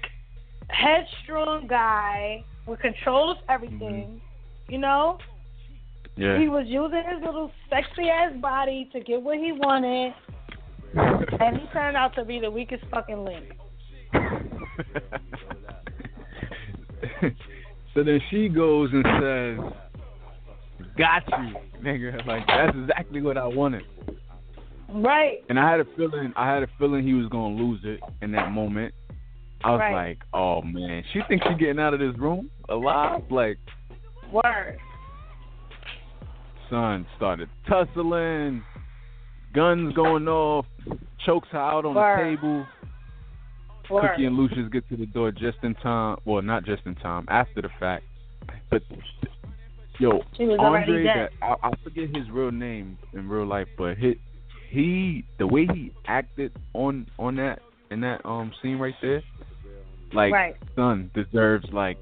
headstrong guy with control of everything. Mm-hmm. You know, Yeah. he was using his little sexy ass body to get what he wanted, and he turned out to be the weakest fucking link. so then she goes and says, "Got you, nigga." Like that's exactly what I wanted. Right. And I had a feeling, I had a feeling he was gonna lose it in that moment. I was Right. like, "Oh man, she thinks she's getting out of this room alive." Like, Word. son started tussling, guns going off, chokes her out on Word. the table. Word. Cookie and Lucious get to the door just in time. Well, not just in time, after the fact. But yo, She was already Andre, that I, I forget his real name in real life, but he, he, the way he acted on on that in that um scene right there, like Right. son deserves like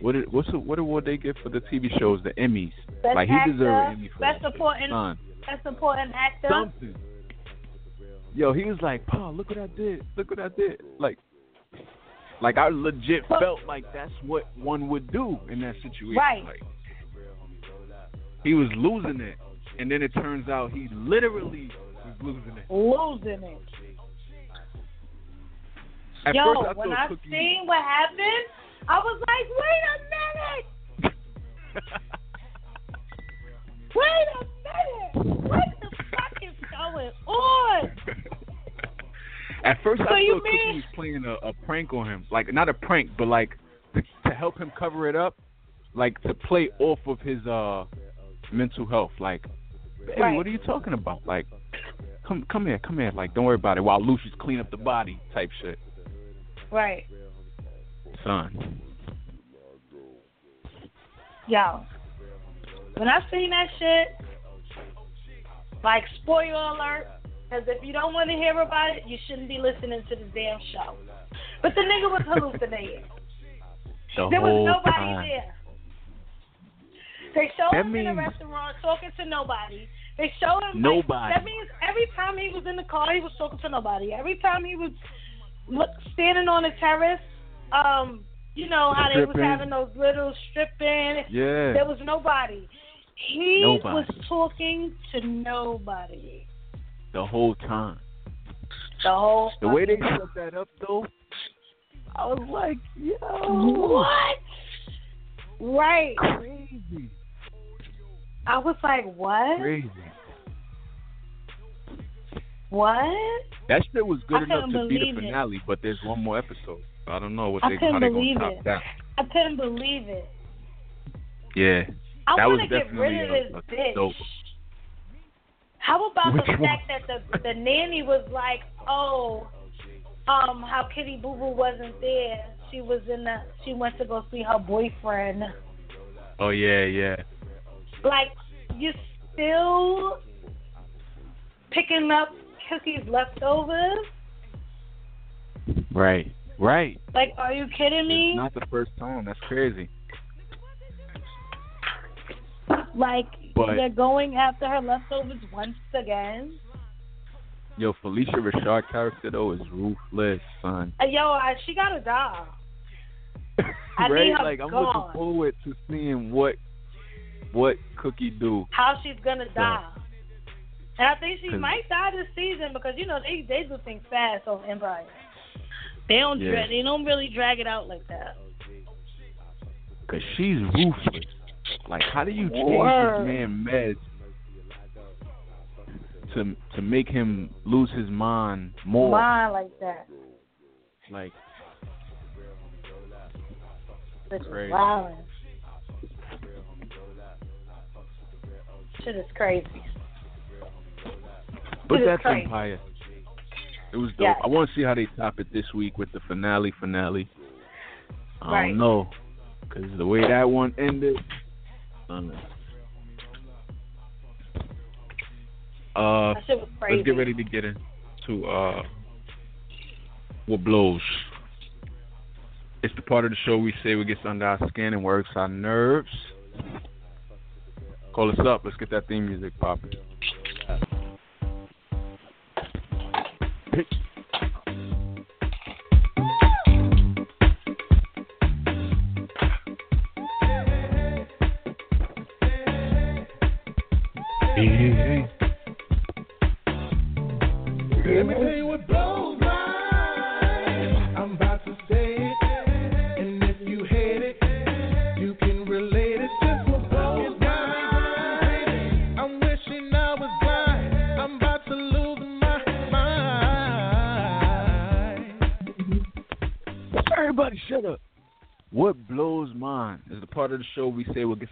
what did what's the, what award they get for the TV shows, the Emmys? Best like he actor, deserves an Emmy for best that. supporting, Son, best supporting actor. something. Yo, he was like, "Paul, look what I did! Look what I did!" Like, like I legit But- felt like that's what one would do in that situation. Right. Like, he was losing it, and then it turns out he literally was losing it. Losing it. At Yo, when I Cookie. seen what happened, I was like, wait a minute, wait a minute, what the fuck is going on? At first, So I thought Cookie was playing a, a prank on him, like not a prank, but like to, to help him cover it up, like to play off of his uh mental health. Like, baby, Right. what are you talking about? Like, come come here, come here. Like, don't worry about it. While Lucious clean up the body, type shit. Right. Son, Yo, when I seen that shit, like spoiler alert, Because if you don't want to hear about it, you shouldn't be listening to the damn show. But the nigga was hallucinating. The there was nobody time. there. They showed That him in a restaurant talking to nobody. They showed him Nobody. Like, that means every time he was in the car, he was talking to nobody. Every time he was look, standing on the terrace, um, you know how they was having those little stripping. Yeah. There was nobody. He Nobody. was talking to nobody the whole time. the whole. The way they set that up though, I was like, yo, what? Right. crazy, I was like, what? crazy. What? That shit was good I enough to be the believe it. finale, but there's one more episode. So I don't know what I they couldn't how they believe gonna it. top that. I couldn't believe it. Yeah, I That want was to get rid of definitely this a- a bitch. dope. How about Which the one? fact that the the nanny was like, oh, um, how Kitty Boo Boo wasn't there? She was in the. She went to go see her boyfriend. Oh yeah, yeah. Like, you still picking up Cookie's leftovers? Right, right. Like, are you kidding me? It's not the first time. That's crazy. Like, But- they're going after her leftovers once again. Yo, Phylicia Rashad character though is ruthless, son. Uh, yo, I, she gotta die. I right? like I'm gone. looking forward to seeing what what Cookie do. how she's gonna die. And I think she might die this season because you know they they do things fast on Empire. They don't Yeah. dra- they don't really drag it out like that. Cause she's ruthless. Like, how do you change Word. this man meds to to make him lose his mind more? Mine like that. Like, Crazy. violence. Shit is crazy. but that's crazy. Empire. It was dope. Yes. I want to see how they top it this week with the finale. Finale. I Right. don't know, cause the way that one ended. Uh, That shit was crazy. let's get ready to get into uh, what blows. It's the part of the show we say what gets under our skin and works our nerves. Call us up. Let's get that theme music popping. Hey,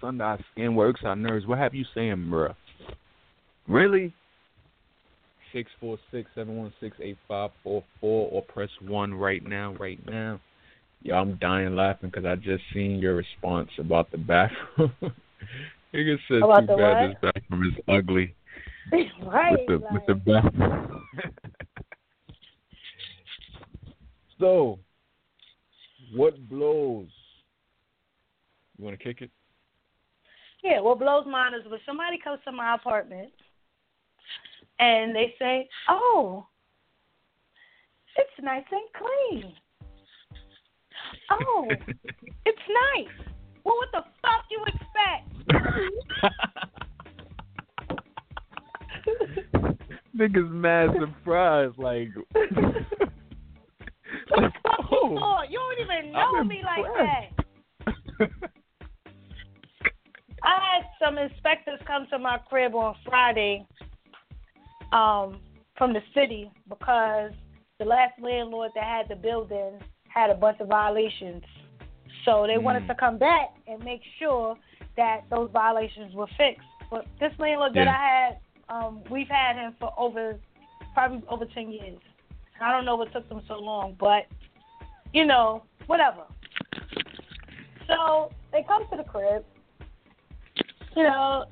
under our skin, works our nerves. What have you saying, bruh? Really? Six four six seven one six eight five four four, or press one right now, right now. Yeah, I'm dying laughing because I just seen your response about the bathroom. Nigga said About too the bad what? this bathroom is ugly. right. with the with the bathroom. so, what blows? You want to kick it? Yeah, what blows mine is when somebody comes to my apartment and they say, "Oh, it's nice and clean." Oh, it's nice. Well, what the fuck you expect? Niggas mad surprised, like, What the like, you oh, thought? You don't even know I'm me like impressed. Some inspectors come to my crib on Friday um, from the city because the last landlord that had the building had a bunch of violations. So they wanted Mm. to come back and make sure that those violations were fixed. But this landlord that I had, um, we've had him for over probably over ten years. I don't know what took them so long, but you know, whatever. So they come to the crib. You know,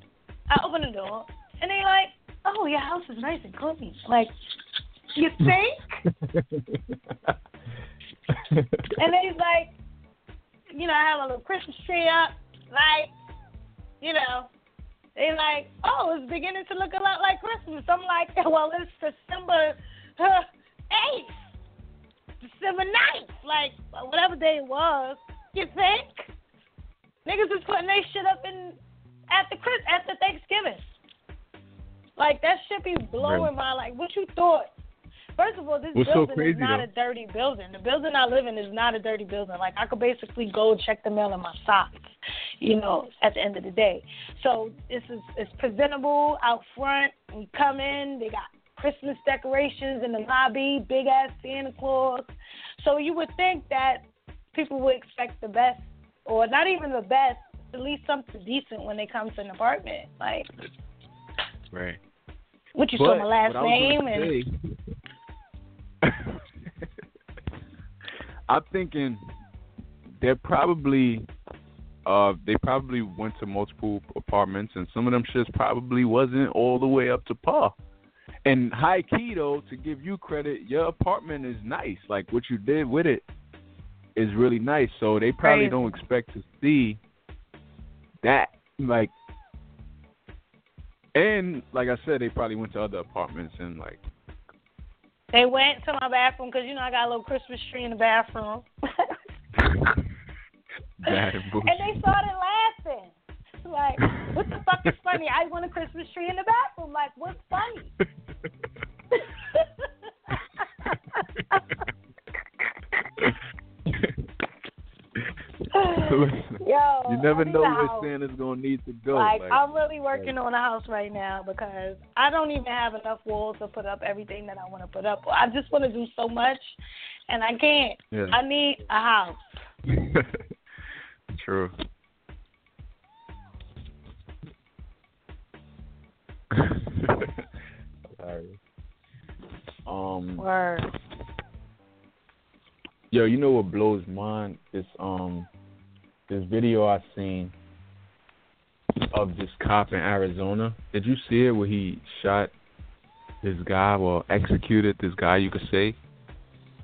I open the door and they're like, "Oh, your house is nice and clean." Like, you think? and then he's like, you know, I have a little Christmas tree up, like, you know, they like, oh, it's beginning to look a lot like Christmas. I'm like, well, it's December eighth, December 9th, like whatever day it was. You think? Niggas is putting their shit up in at the Chris at the Thanksgiving. Like that should be blowing my like. What you thought? First of all, this What's so building crazy, is not though? a dirty building. The building I live in is not a dirty building. Like I could basically go check the mail in my socks, you know, at the end of the day. So this is it's presentable out front. We come in, they got Christmas decorations in the lobby, big ass Santa Claus. So you would think that people would expect the best, or not even the best, at least something decent when they come to an apartment. Like right. what you But saw my last what I was name and say- I'm thinking they're probably uh they probably went to multiple apartments and some of them shits probably wasn't all the way up to par. And high key though, to give you credit, your apartment is nice. Like what you did with it is really nice. So they probably Crazy. don't expect to see that like and like I said, they probably went to other apartments and like They went to my bathroom because you know I got a little Christmas tree in the bathroom, bad and bullshit. and they started laughing. Like, what the fuck is funny? I want a Christmas tree in the bathroom. Like, what's funny? never know house. Santa's gonna need to go. Like, like, I'm really working on a house right now because I don't even have enough walls to put up everything that I want to put up. I just want to do so much, and I can't. Yeah. I need a house. True. Sorry. Um, Word. yo, you know what blows mine? This um, this video I seen of this cop in Arizona. Did you see it where he shot this guy or executed this guy? You could say.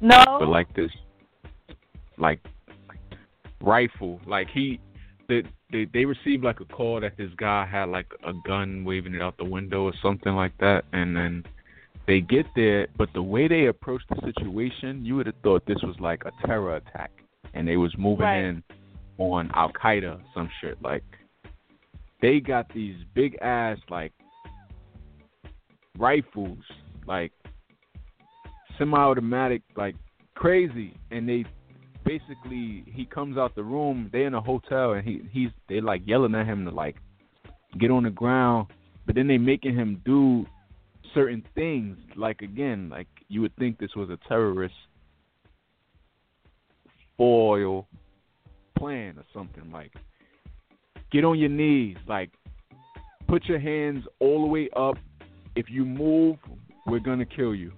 No. but like this, like rifle. Like he, they, they they received like a call that this guy had like a gun waving it out the window or something like that, and then they get there. But the way they approached the situation, you would have thought this was like a terror attack, and they was moving Right. in on Al Qaeda some shit. Like they got these big ass like rifles, like semi-automatic, like crazy, and they basically he comes out the room. They in a hotel, and he he's they like yelling at him to like get on the ground, but then they making him do certain things. Like again, like you would think this was a terrorist foil plan or something. Like get on your knees, like put your hands all the way up. If you move, we're gonna kill you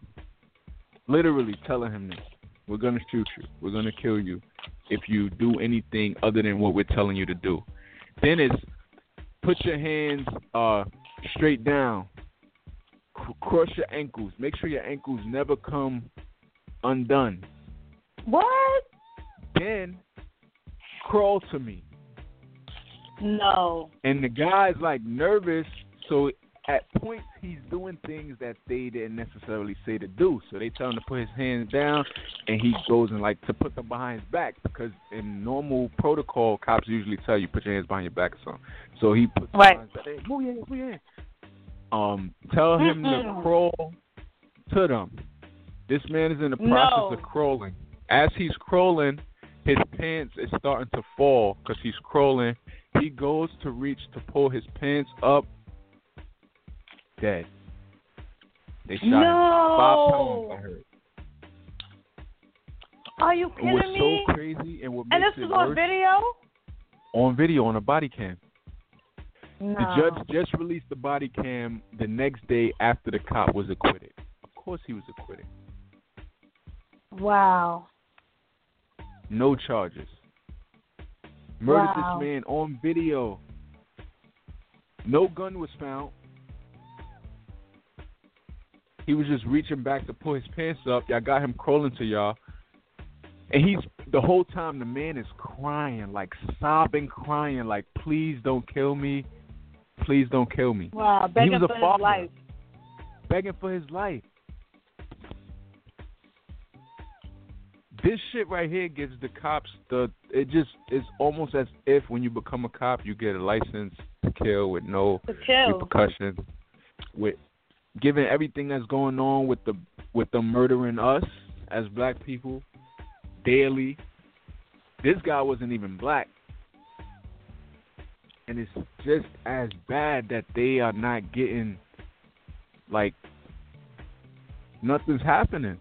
literally telling him this. We're gonna shoot you. We're gonna kill you if you do anything other than what we're telling you to do. Then it's put your hands uh straight down. C- cross your ankles. Make sure your ankles never come undone. What? Then crawl to me. No. And the guy's like nervous, so at points he's doing things that they didn't necessarily say to do. So they tell him to put his hands down, and he goes and like to put them behind his back because in normal protocol, cops usually tell you put your hands behind your back or something. So he puts Right. behind his back. Move your hands, move your hands. Um, tell him to crawl to them. This man is in the process No. of crawling. As he's crawling, pants is starting to fall because he's crawling. He goes to reach to pull his pants up. Dead. They shot him. Five No. pounds, I heard. Are you kidding It was me? so crazy, and what and makes this was on video? on video on a body cam. No. The judge just released the body cam the next day after the cop was acquitted. Of course, he was acquitted. Wow. No charges. Murdered Wow. this man on video. No gun was found. He was just reaching back to pull his pants up. Y'all got him crawling to y'all. And he's the whole time the man is crying, like sobbing, crying, like please don't kill me, please don't kill me. Wow, begging was a for his father. life. begging for his life. This shit right here gives the cops the. It just it's almost as if when you become a cop, you get a license to kill with no kill. repercussion. With given everything that's going on with the with them murdering us as black people daily, this guy wasn't even black. And it's just as bad that they are not getting like nothing's happening.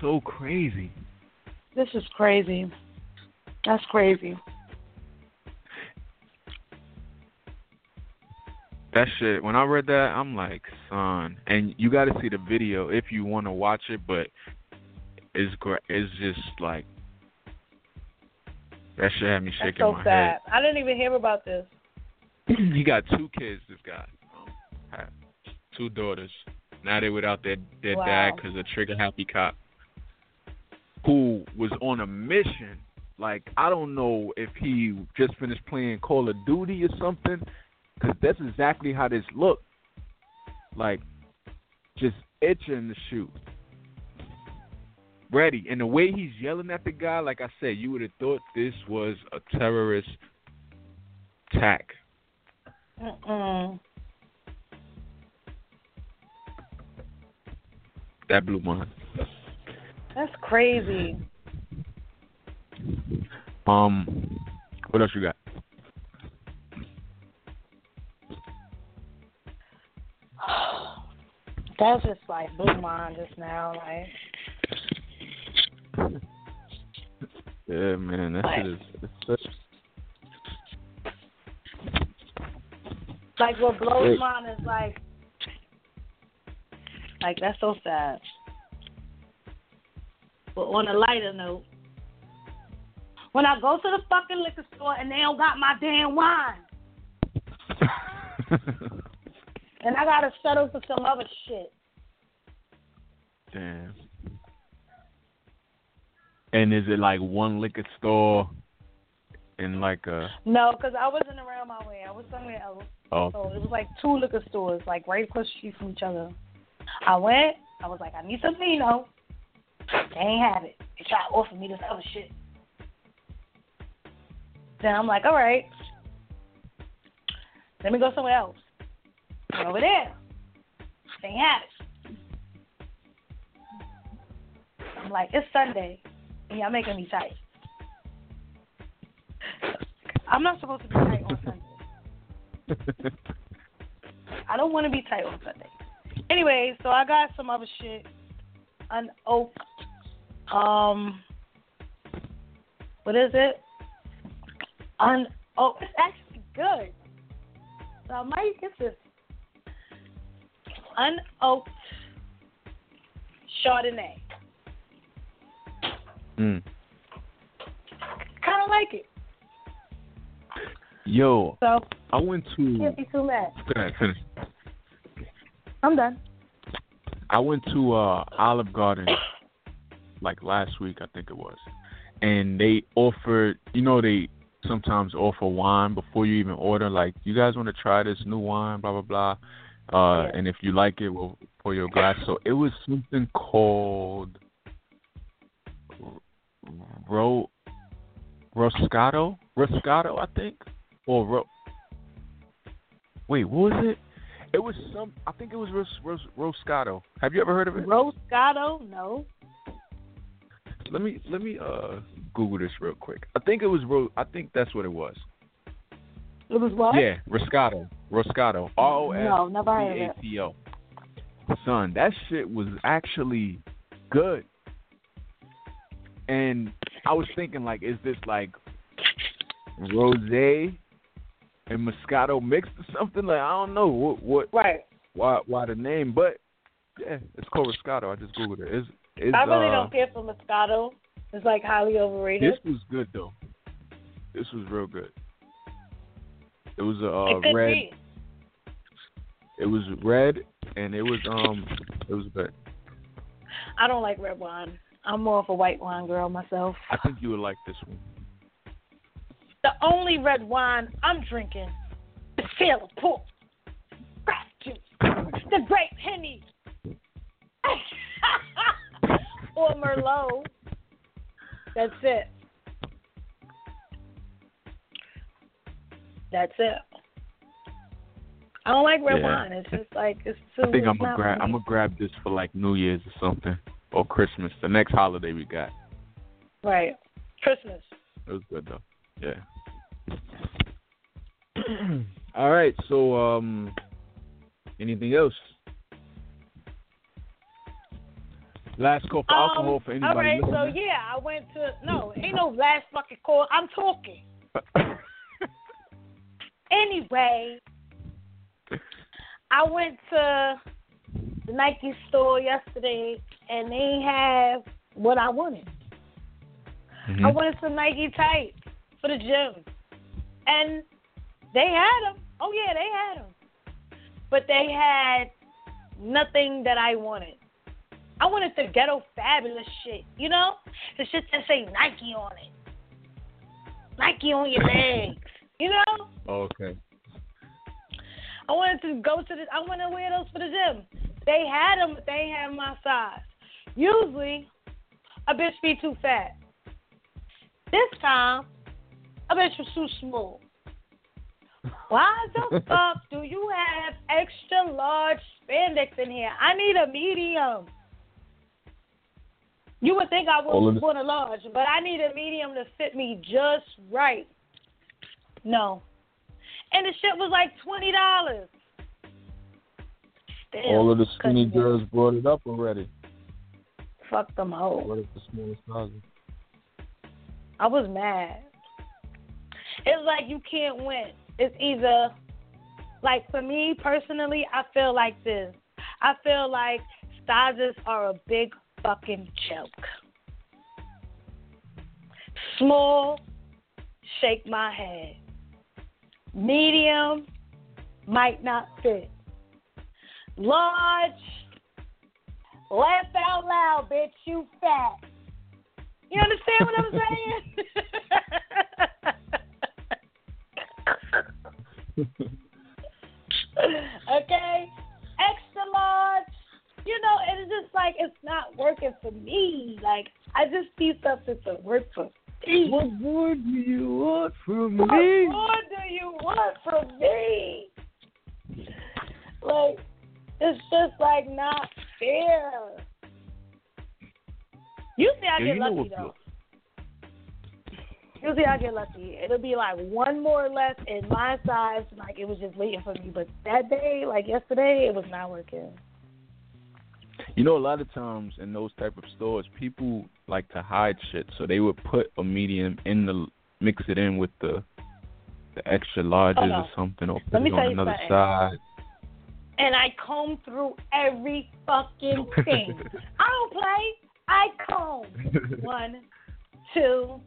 So crazy. This is crazy. That's crazy. That shit. When I read that, I'm like, son. And you got to see the video if you want to watch it. But it's it's just like that shit had me That's shaking so my sad. I didn't even hear about this. head. he got two kids. This guy, two daughters. Now they're without their their Wow. dad because a trigger happy cop who was on a mission. Like I don't know if he just finished playing Call of Duty or something, because that's exactly how this looked. Like just itching to shoot. Ready. And the way he's yelling at the guy, like I said, you would have thought this was a terrorist attack. That blew my mind. That's crazy. Um, what else you got? That's just like blew my just now. Like, Yeah, man, that shit is such. like what blows Wait. mine is like, like that's so sad. But on a lighter note, when I go to the fucking liquor store and they don't got my damn wine, and I gotta settle for some other shit. Damn. And is it like one liquor store in like a No, because I wasn't around my way. I was somewhere else. oh So it was like two liquor stores, like right across the street from each other. I went. I was like, I need some vino. They ain't have it. They tried to offer me this other shit. Then I'm like, all right. Let me go somewhere else. Went over there. They ain't have it. I'm like, it's Sunday, and y'all making me tight. I'm not supposed to be tight on Sunday. I don't want to be tight on Sunday. Anyway, so I got some other shit. An oak. Um, what is it? An oh, it's actually good. So I might get this. Unoaked Chardonnay. mm. Kind of like it. Yo, So I went to can't be too mad. Finish. I'm done. I went to uh Olive Garden like last week, I think it was. And they offered, you know, they sometimes offer wine before you even order. Like, you guys want to try this new wine, blah blah blah. Uh, and if you like it, we'll pour your glass. So it was something called Ro Roscato, Roscato, I think, or Ro. Wait, what was it? It was some. I think it was Ros, Ros, Roscato. Have you ever heard of it? Roscato? No. Let me let me uh Google this real quick. I think it was Ro. I think that's what it was. It was what? Yeah, Roscato. Roscato. R O No, S never heard of it. A T O. Son, that shit was actually good. And I was thinking, like, is this like rose and Moscato mixed or something? Like, I don't know what what Right. why why the name, but yeah, it's called Roscato. I just googled it. It's, it's, I really uh, don't care for Moscato. It's like highly overrated. This was good though. This was real good. It was a uh, could red. be. It was red, and it was um, it was good. I don't like red wine. I'm more of a white wine girl myself. I think you would like this one. The only red wine I'm drinking is Taylor Port, grape juice, the grape henny, or Merlot. That's it. That's it. I don't like red Yeah. wine. It's just like it's too. I think I'm gonna grab. I'm gonna grab this for like New Year's or something, or Christmas. The next holiday we got. Right. Christmas. It was good though. Yeah. All right. So, um, anything else? Last call for alcohol Um, for anybody. All right, so yeah, I went to no, ain't no last fucking call. I'm talking. Anyway, I went to the Nike store yesterday and they have what I wanted. Mhm. I wanted some Nike tights for the gym, and they had them. Oh yeah, they had them, but they had nothing that I wanted. I wanted the ghetto fabulous shit, you know, the shit that say Nike on it, Nike on your legs, you know. Oh, okay. I wanted to go to the. I want to wear those for the gym. They had them, but they had my size. Usually, a bitch be too fat. This time, a you're too small. Why the fuck do you have extra large spandex in here? I need a medium. You would think I was born a large, but I need a medium to fit me just right. No. And the shit was like twenty dollars. All of the skinny couldn't do it. girls brought it up already. Fuck them hoes. What if the smallest sizes? I was mad. It's like you can't win. It's either like for me personally, I feel like this. I feel like sizes are a big fucking joke. Small, shake my head. Medium, might not fit. Large, laugh out loud, bitch, you fat. You understand what I'm saying? okay? Extra large. You know, and it's just like it's not working for me. Like I just need something to work for me. What more do you want from What me? What more do you want from me? Like, it's just like not fair. You Usually I Yeah, get lucky though. Usually I get lucky. It'll be like one more less in my size, like it was just waiting for me. But that day, like yesterday, it was not working. You know, a lot of times in those type of stores, people like to hide shit, so they would put a medium in the mix it in with the the extra larges Oh, no. or something, or put it on another something. side. And I comb through every fucking thing. I don't play. I comb. One, two,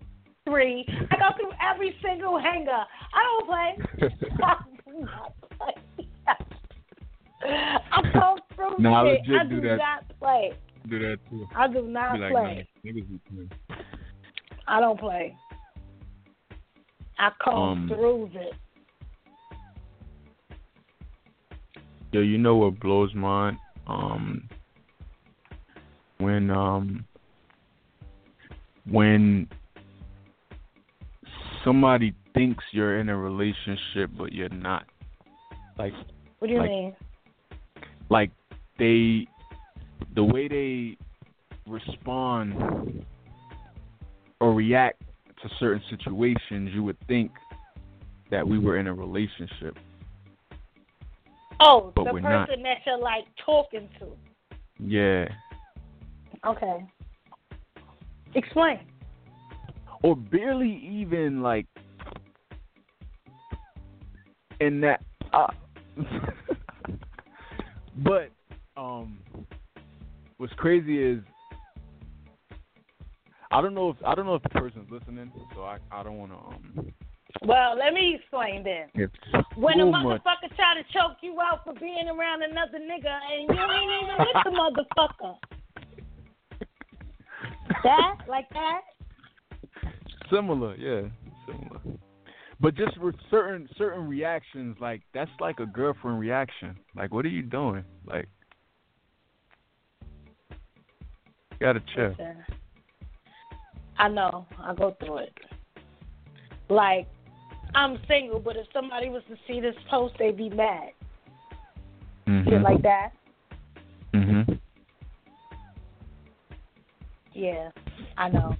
three. I go through every single hanger. I don't play. I do not play. I through legit I do do that. not play. Do that too. I do not like, play. nah, niggas be playing. I don't play. I comb Um, through it. Yo, you know what blows mine? Um, when um, when somebody thinks you're in a relationship but you're not. Like, What do you like- mean? like they, the way they respond or react to certain situations, you would think that we were in a relationship. Oh, but the person not. that you're like talking to. Yeah. Okay. Explain. Or barely even like in that uh, but um what's crazy is I don't know if I don't know if the person's listening, so I I don't want to um Well, let me explain then. It's When a too much. motherfucker try to choke you out for being around another nigga and you ain't even with the motherfucker. That? Like that? Similar, yeah, similar. But just with certain certain reactions, like that's like a girlfriend reaction. Like, what are you doing? Like, gotta chill. Listen, I know. I go through it. Like, I'm single, but if somebody was to see this post, they'd be mad. Mm-hmm. Shit like that. Mhm. Yeah, I know.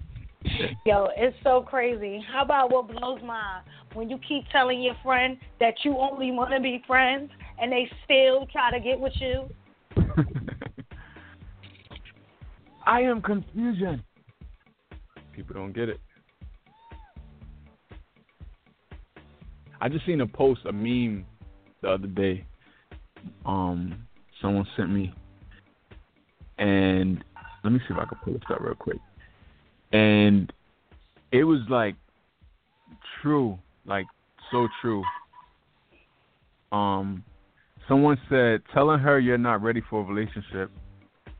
Yo, it's so crazy. How about what blows my? When you keep telling your friend that you only want to be friends and they still try to get with you. I am confusion. People don't get it. I just seen a post, a meme the other day. Um, someone sent me, and let me see if I can pull this up real quick. And it was like true, like so true. Um, someone said, telling her you're not ready for a relationship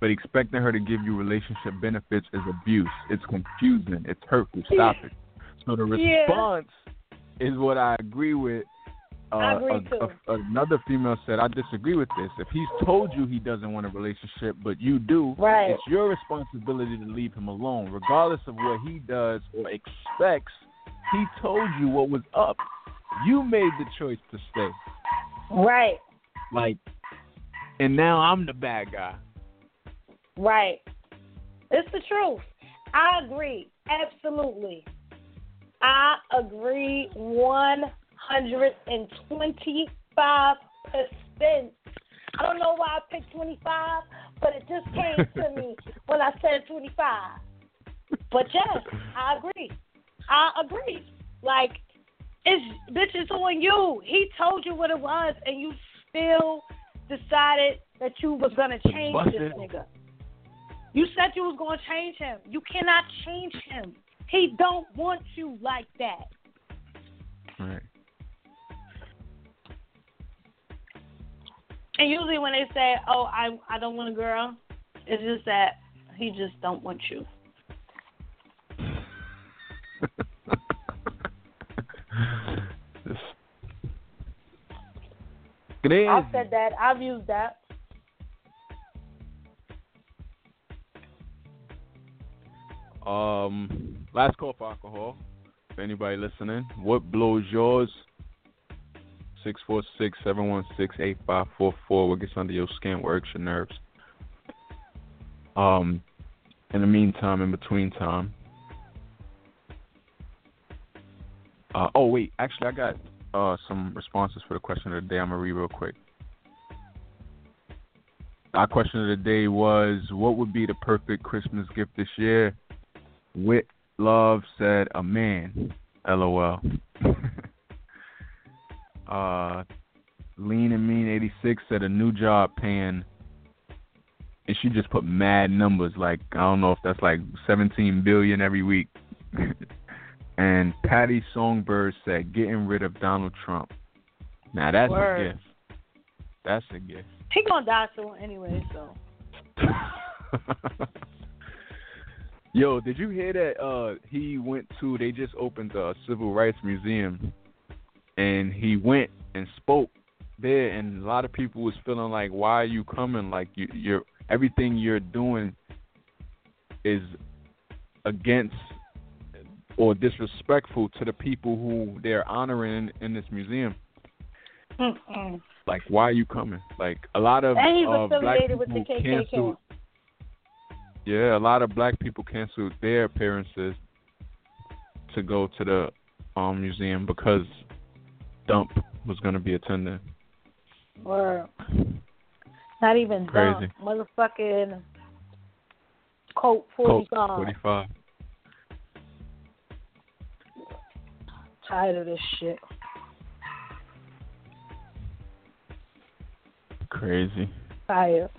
but expecting her to give you relationship benefits is abuse. It's confusing. It's hurtful. Stop it. So the Yeah. response is what I agree with. Uh, a- a- another female said, "I disagree with this. If he's told you he doesn't want a relationship, but you do, Right. it's your responsibility to leave him alone, regardless of what he does or expects. He told you what was up. You made the choice to stay. Right, Like, and now I'm the bad guy. right. It's the truth. I agree. Absolutely. I agree 125%. I don't know why I picked 25, but it just came to me when I said 25. But yes, I agree. I agree. Like, it's bitch, it's on you. He told you what it was, and you still decided that you was gonna change bust this nigga. You said you was gonna change him. You cannot change him. He don't want you like that. Right. And usually when they say, "Oh, I I don't want a girl," it's just that he just don't want you. Crazy. I've said that. I've used that. Um, last call for alcohol. If anybody listening, what blows yours? Six four six seven one six eight five four four. What gets under your skin? Works your nerves. Um, in the meantime, in between time. Uh, oh wait, actually, I got uh some responses for the question of the day. I'm gonna read real quick. Our question of the day was, what would be the perfect Christmas gift this year? Wit Love said a man. LOL. uh Lean and Mean eighty six said a new job paying and she just put mad numbers like I don't know if that's like seventeen billion every week. and Patty Songbird said getting rid of Donald Trump. Now that's Word. a gift. That's a gift. He gonna die soon anyway, so. Yo, did you hear that uh he went to they just opened a civil rights museum and he went and spoke there and a lot of people was feeling like why are you coming like you you're everything you're doing is against or disrespectful to the people who they're honoring in, in this museum. Mm-mm. Like why are you coming? Like a lot of And uh, black affiliated with the people KKK. canceled yeah, a lot of black people canceled their appearances to go to the um museum because Dump was going to be attending. Or not even Crazy. dumb. Motherfucking Colt Colt 45. 45. Tired of this shit. Crazy. Tired.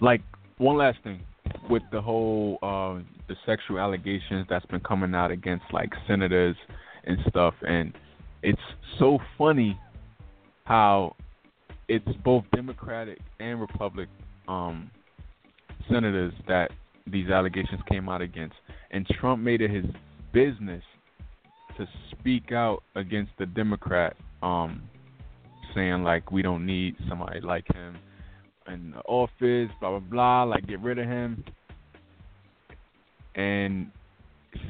Like one last thing with the whole uh the sexual allegations that's been coming out against like senators and stuff and it's so funny how it's both democratic and republic um senators that these allegations came out against. And Trump made it his business to speak out against the democrat um saying like we don't need somebody like him in the office, blah blah blah, like get rid of him, and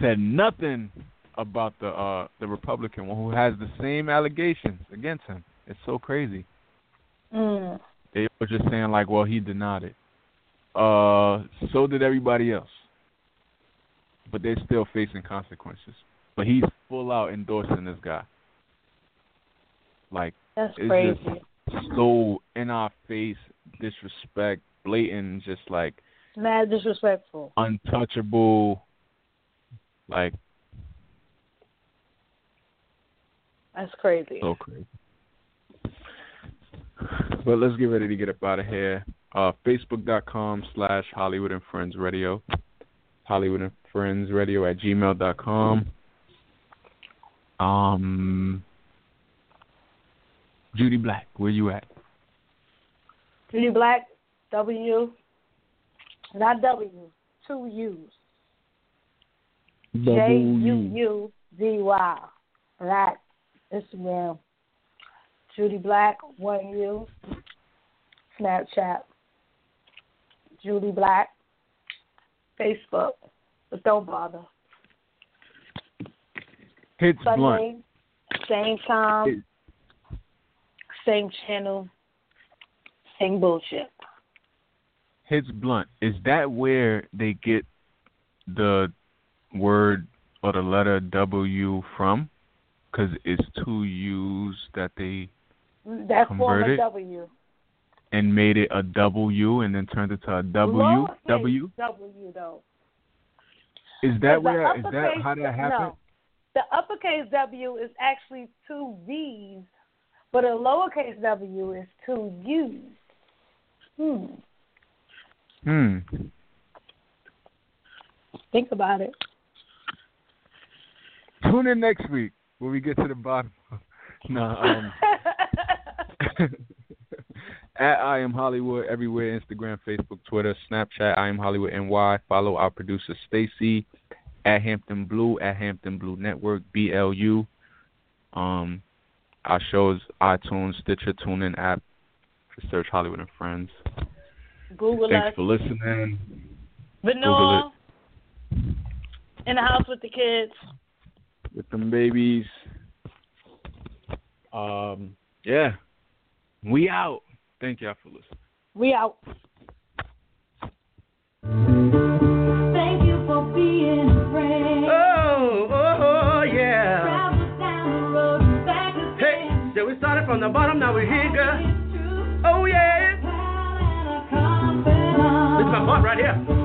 said nothing about the uh the Republican one who has the same allegations against him. It's so crazy. Mm. They were just saying like, well, he denied it. Uh, so did everybody else, but they're still facing consequences. But he's full out endorsing this guy. Like That's it's crazy. just so in our face disrespect, blatant, just like Mad disrespectful. untouchable. Like That's crazy. so crazy. But let's get ready to get up out of here. Uh, Facebook.com slash Holliewood and Friends Radio. Holliewood and Friends Radio at gmail.com. Um, Juudy Black, where you at? Juudy Black, W, not W, two U's. J U U Z Y. Black, Instagram. Judy Black, one U. Snapchat. Judy Black. Facebook. But don't bother. Hits Blunt. Same time, same channel, same bullshit. Hits Blunt. Is that where they get the word or the letter W from? Because it's two U's that they That form Converted? W. and made it a W and then turned it to a W. Lowercase W. W though. Is that where? Is that how that happened? No. The uppercase W is actually two V's, but a lowercase W is two U's. Hmm. Hmm. Think about it. Tune in next week when we get to the bottom. no. Um. At I am Holliewood everywhere Instagram, Facebook, Twitter, Snapchat. I am Holliewood NY. Follow our producer Stacy at Hampton Blu at Hampton Blu Network B L U. Um, our shows iTunes, Stitcher, TuneIn app. Just search Holliewood and Friends. Google Thanks us. for listening. Vanilla. In the house with the kids. With them babies. Um, yeah, we out. Thank y'all for listening. We out. Thank you for being a friend. Oh, oh, oh, yeah. Travel down the road and back Hey, again. so we started from the bottom, now we're here, girl. Oh, yeah. Pal and a confidant. This is my part right here.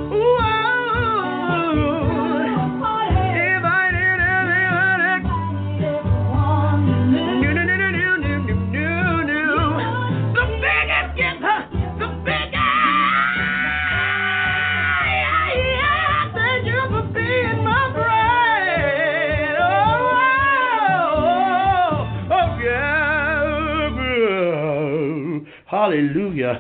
Hallelujah.